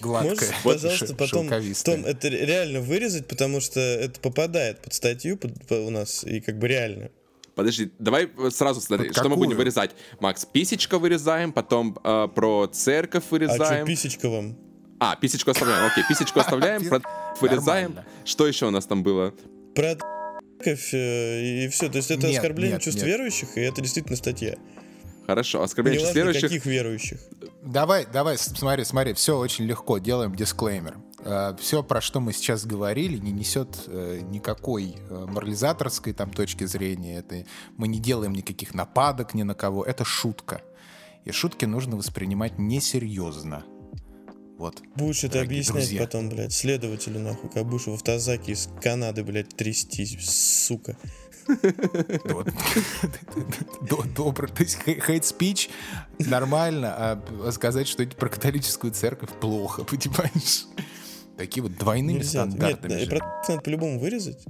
Гладкая. Можешь, пожалуйста, потом. Том, это реально вырезать, потому что это попадает под статью под- по- у нас, и как бы реально. Подожди, давай сразу смотри, что мы будем вырезать. Макс, писечка вырезаем, потом э, про церковь А что, вырезаем. писечка вам? А, писечку оставляем. Окей, писечку оставляем, про вырезаем. Что еще у нас там было? Про церковь, э, и все. То есть это Нет, оскорбление нет, чувств нет. верующих, и это действительно статья. Хорошо, оскорбление чувств верующих. каких верующих. Давай, давай, смотри, смотри, все очень легко, делаем дисклеймер. Все, про что мы сейчас говорили, не несет э, никакой э, морализаторской там точки зрения. Это, мы не делаем никаких нападок ни на кого. Это шутка. И шутки нужно воспринимать несерьезно. Вот. Будешь это объяснять друзья. потом, блядь, следователю, нахуй, как будешь в автозаке из Канады, блядь, трястись, сука. Добро. То есть хейт спич нормально, а сказать что-нибудь про католическую церковь плохо, понимаешь? Такие вот двойными Нельзя. Нет, стандартами. да, и же. надо по-любому вырезать,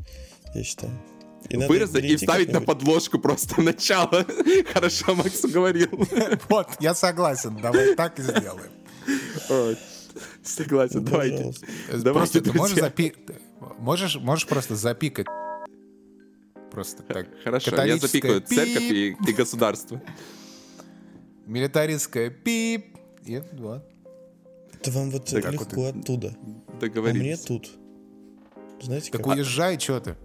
я считаю. И Вырезать и вставить на подложку просто начало. Хорошо, Макс уговорил. Вот, я согласен, давай так и сделаем. Согласен, Ну, давайте. Просто ты можешь запи... Можешь, можешь просто запикать. Просто так. Хорошо, я Католическая запикаю церковь пип, и, и государство. Милитаристская пип. И вот. Да вам вот Так, легко оттуда. А мне Договорились. тут. Знаете, Так как? уезжай, что ты?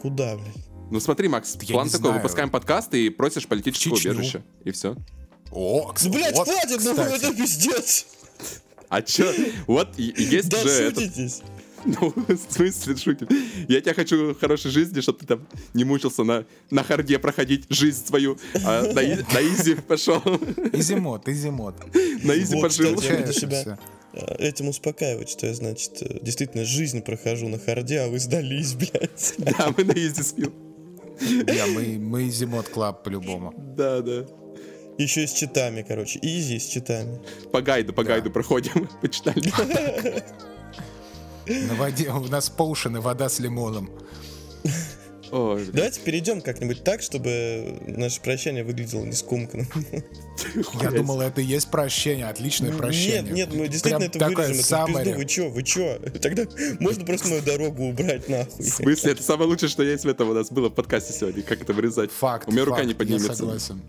Куда, блядь? Ну смотри, Макс, Я план такой, знаю. выпускаем подкаст и просишь Чечню. убежища. И все. О, Ну, кс- блядь, вот, хватит, ну кстати. это пиздец. А чё? Вот есть Да же этот... Ну, в смысле шутим? Я тебя хочу хорошей жизни, чтобы ты там не мучился на, на харде проходить жизнь свою, а на, на изи пошел, Easy mode, easy mode. на easy Вот, пожил. кстати, я буду Получается себя э, этим успокаивать, что я, значит, э, действительно жизнь прохожу на харде, а вы сдались, блядь. Да, мы на easy спил. Не, мы, мы easy mode club по-любому. Да, да. Еще и с читами, короче. Easy с читами. По гайду, по гайду проходим. Почитали. На воде у нас potion ы вода с лимоном. Ой. Давайте перейдем как-нибудь так, чтобы наше прощание выглядело не скомканным. Я думал, это и есть прощение, отличное прощение. Нет, нет, мы действительно Прям это вырежем. Это пизду. Вы чё, вы чё? Тогда можно просто мою дорогу убрать нахуй. В смысле, это самое лучшее, что есть в этом у нас было в подкасте сегодня. Как это вырезать? Факт. У меня рука не поднимется. Я согласен.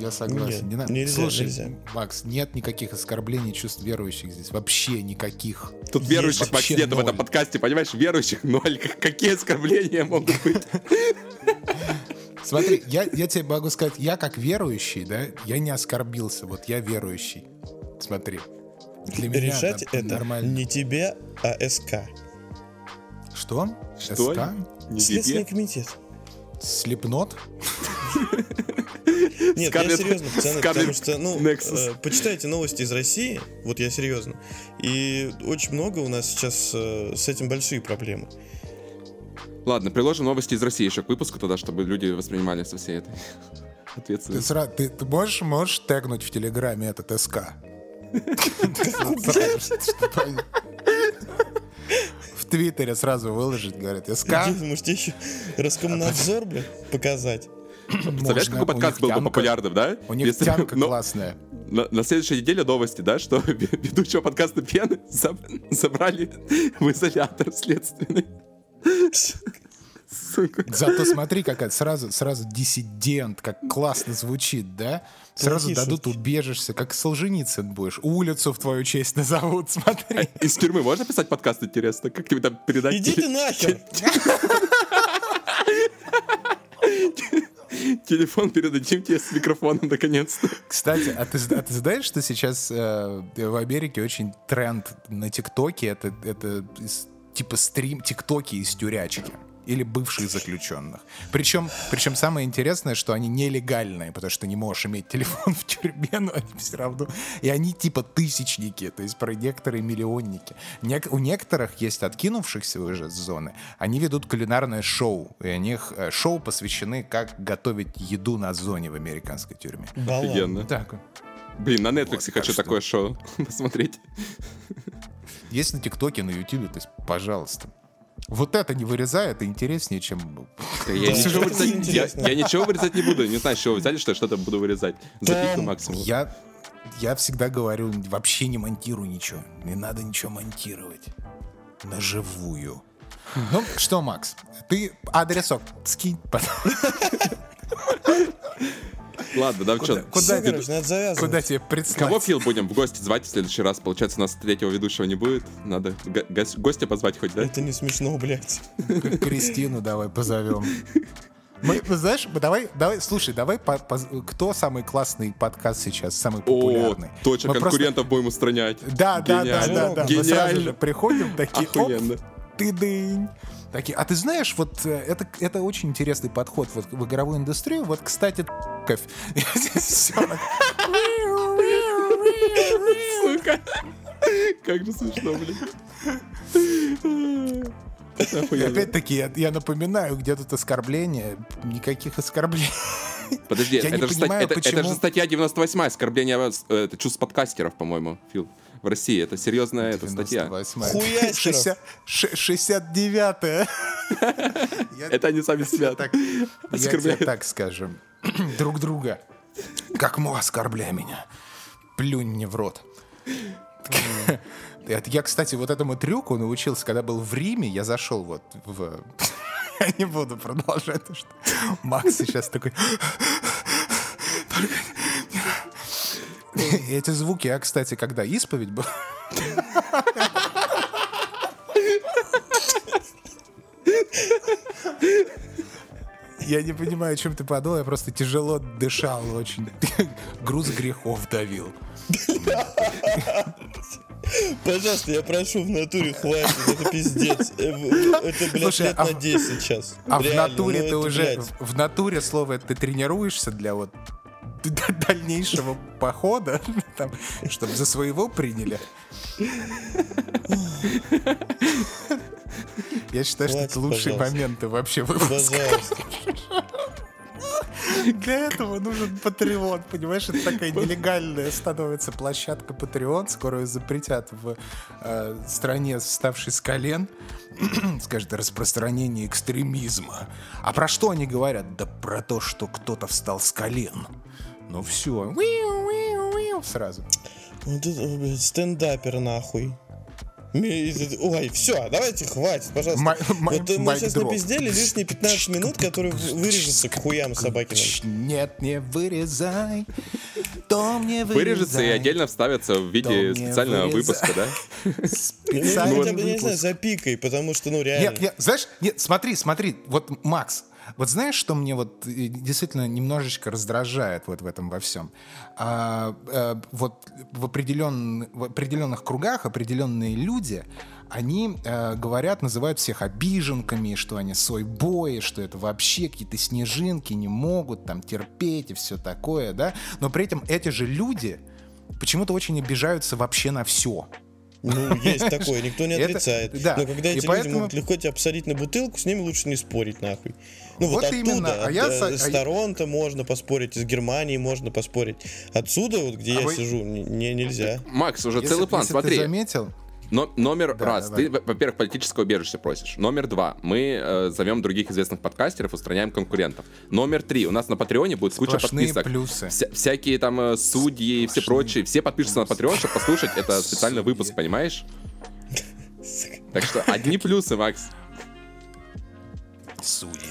Я согласен. Нет, Не надо. нельзя, Слушай, нельзя. Макс, нет никаких оскорблений чувств верующих здесь. Вообще никаких. Тут Есть верующих, Макс, вообще нету в этом ноль. подкасте, понимаешь? Верующих ноль. Как- Какие оскорбления могут быть? Смотри, я, я тебе могу сказать, я как верующий, да, я не оскорбился. Вот я верующий. Смотри. Для меня Решать это это нормально. не тебе, а СК. Что? Что? СК? Не Следственный тебе. комитет. Слепнот? Нет, я серьезно, пацаны, потому что, ну, Nexus. э, почитайте новости из России, вот я серьезно, и очень много у нас сейчас э, с этим большие проблемы. Ладно, приложим новости из России еще к выпуску тогда, чтобы люди воспринимали со всей этой Ты, ответственностью. сра- ты, ты можешь, можешь тегнуть в Телеграме этот СК? Твиттере сразу выложить, говорят, СК. Где, Может, тебе еще Роскомнадзор, блядь, показать? Представляешь, Можно, какой подкаст был бы тянка- популярным, да? У них Если- тянка но классная. на, на следующей неделе новости, да, что ведущего подкаста Пены заб- забрали в изолятор следственный. Сука. Зато смотри, какая сразу, сразу диссидент, как классно звучит, да? Сразу Плохие дадут шутки. убежишься, как Солженицын будешь. Улицу в твою честь назовут, смотри. Из тюрьмы можно писать подкаст, интересно? Как тебе там передать? Иди ты нахер! Телефон передадим тебе с микрофоном наконец-то. Кстати, а ты, а ты знаешь, что сейчас э, в Америке очень тренд на ТикТоке? Это, это из- типа стрим ТикТоки из тюрячки или бывших заключенных. Причем, причем самое интересное, что они нелегальные, потому что ты не можешь иметь телефон в тюрьме, но они все равно... И они типа тысячники, то есть про некоторые миллионники. Нек- у некоторых есть откинувшихся уже с зоны, они ведут кулинарное шоу, и у них э, шоу посвящены, как готовить еду на зоне в американской тюрьме. Офигенно. Так, Блин, на Netflix Вот, хочу что- такое шоу посмотреть. Есть на ТикТоке, на Ютубе, то есть, пожалуйста. Вот это не вырезай, это интереснее, чем... Да я, ничего это вырезать, я, ничего вырезать не буду. Не знаю, с чего взяли, что я что-то буду вырезать. Там максимум. Я, я всегда говорю, вообще не монтируй ничего. Не надо ничего монтировать. На живую. Ну, что, Макс, ты адресок скинь. Ладно, да, Куда- что? куда. Куда тебе представить? Кого, Фил, будем в гости звать в следующий раз? Получается, у нас третьего ведущего не будет. Надо го- гос- гостя позвать хоть, да? Это не смешно, блядь. Кристину давай позовем. Мы, знаешь, давай, давай, слушай, давай, по- поз- кто самый классный подкаст сейчас, самый О, популярный? точно, Мы просто- конкурентов будем устранять. Да, да, да, Гениально. да, да. Мы сразу Гениально. же приходим, такие, оп, Охуенно. Ты дынь. Такие, а ты знаешь, вот э, это, это очень интересный подход вот в игровую индустрию. Вот, кстати, кофе. Сука. Как же смешно, блин. Это опять-таки, я, я напоминаю, где тут оскорбления. Никаких оскорблений. Подожди, я не это, же стать- понимаю, это- это почему- же статья 98 оскорбление э, это чувств подкастеров, по-моему, Фил. В России. Это серьезная эта статья. 98-я. Хуястеров. 60 ш- 69-я. Я- Это они сами себя так, оскорбляют. так скажем. Друг друга. Как мог оскорбляй меня. Плюнь мне в рот. Я, кстати, вот этому трюку научился, когда был в Риме. Я зашел вот в... Я не буду продолжать, что Макс сейчас такой... Только не надо». И Эти звуки, я, кстати, когда исповедь был... Я не понимаю, о чем ты подумал, я просто тяжело дышал, очень груз грехов давил. Пожалуйста, я прошу, в натуре хватит, это пиздец. Э, в- Это, блядь, Слушай, лет а на в- 10 сейчас. А в Реально, натуре ну ты это, уже, блядь. в- в натуре слово ты тренируешься для вот дальнейшего похода, там, чтобы за своего приняли. Я считаю, что это лучшие моменты вообще выпуска. Для этого нужен Patreon, понимаешь? Это такая нелегальная становится площадка Patreon. Скоро ее запретят в э, стране, ставшей с колен. Скажет, распространение экстремизма. А про что они говорят? Да про то, что кто-то встал с колен. Ну все. Сразу. Вот это, блядь, стендапер нахуй. Ой, все, давайте, хватит, пожалуйста. Май- май- вот э, мы сейчас дроп. напиздели лишние 15 минут, которые вырежутся к хуям собакиным. Нет, не вырезай. То мне вырезай. Вырежется и отдельно вставится в виде То специального вырезай. выпуска, да? Ну, Специальный хотя бы, не знаю, запикай, потому что, ну, реально. Нет, нет, знаешь, нет, смотри, смотри, вот Макс, вот знаешь, что мне вот э, действительно немножечко раздражает вот в этом во всем? А, э, вот в, определен, в определенных кругах определенные люди, они э, говорят, называют всех обиженками, что они сойбои, что это вообще какие-то снежинки, не могут там терпеть и все такое, да? Но при этом эти же люди почему-то очень обижаются вообще на все. Ну, есть такое, никто не Это- отрицает. да, Но когда и эти люди поэтому- могут легко тебя посадить на бутылку, с ними лучше не спорить нахуй. Ну вот, Вот оттуда, именно, а от, я э, а с я- Торонто можно поспорить, из Германии можно поспорить. Отсюда, вот где А я вы- сижу, не, не- нельзя. Макс, уже Если- целый план, если смотри. ты заметил, Но, номер Да, раз, давай. ты, во- во-первых, политическое убежище просишь. Номер два, мы э, зовем других известных подкастеров, устраняем конкурентов. Номер три, у нас на Патреоне будет куча Сплошные подписок. плюсы. Вся- всякие там э, судьи и все прочие, все подпишутся на Patreon, чтобы послушать это специальный Судьи. выпуск, понимаешь? Так что одни плюсы, Макс. судьи.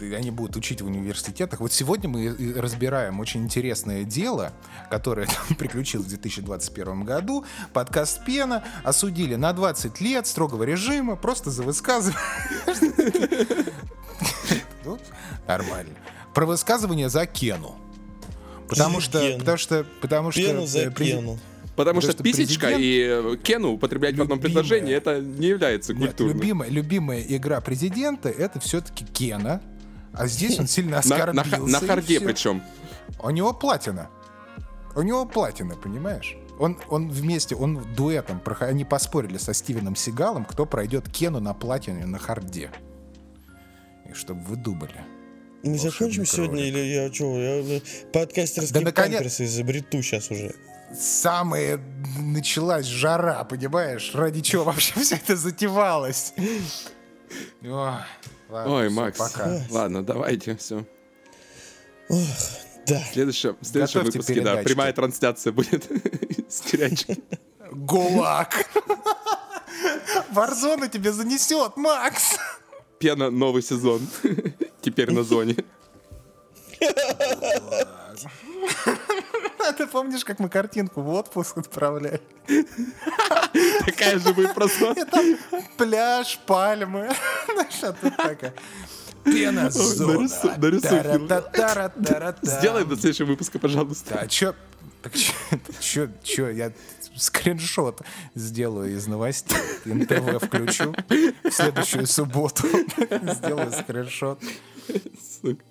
Они будут учить в университетах. Вот сегодня мы разбираем очень интересное дело, которое приключилось в 2021 году. Подкаст Пена осудили на 20 лет строгого режима просто за высказывание. Ну, Нормально. Про высказывание за Кену. Потому что, потому что, потому что, Пену за пену. Потому Потому что что писечка президент- и э, Кену употреблять в одном Любимая. предложении, это не является Нет, культурным. любимая, любимая игра президента это все-таки Кена. А здесь он сильно На, на оскорбился. на и харде причем. У него платина. У него платина, понимаешь? Он, он вместе, он дуэтом, они поспорили со Стивеном Сигалом, кто пройдет Кену на платине на харде. И чтобы вы думали. Мы закончим Волшебный сегодня кролик. или я что? Я э, подкастерские Да наконец- памперсы изобрету сейчас уже. Самая началась жара, понимаешь? Ради чего вообще все это затевалось? Ой, ладно, Ой, всё, Макс. Пока. Ладно, давайте, все. Да. В следующем, в следующем Готовьте выпуске, да, передачки. прямая трансляция будет с тирячки. ГУЛАГ. Варзона тебе занесет, Макс. Пена, новый сезон. Теперь на зоне. А ты помнишь, как мы картинку в отпуск отправляли? Такая же будет просто. Там пляж, пальмы. Знаешь, а тут такая... Пена. Сделай до следующего выпуска, пожалуйста. Да, чё... Так чё, чё, я скриншот сделаю из новостей. НТВ включу в следующую субботу. Сделаю скриншот. Сука.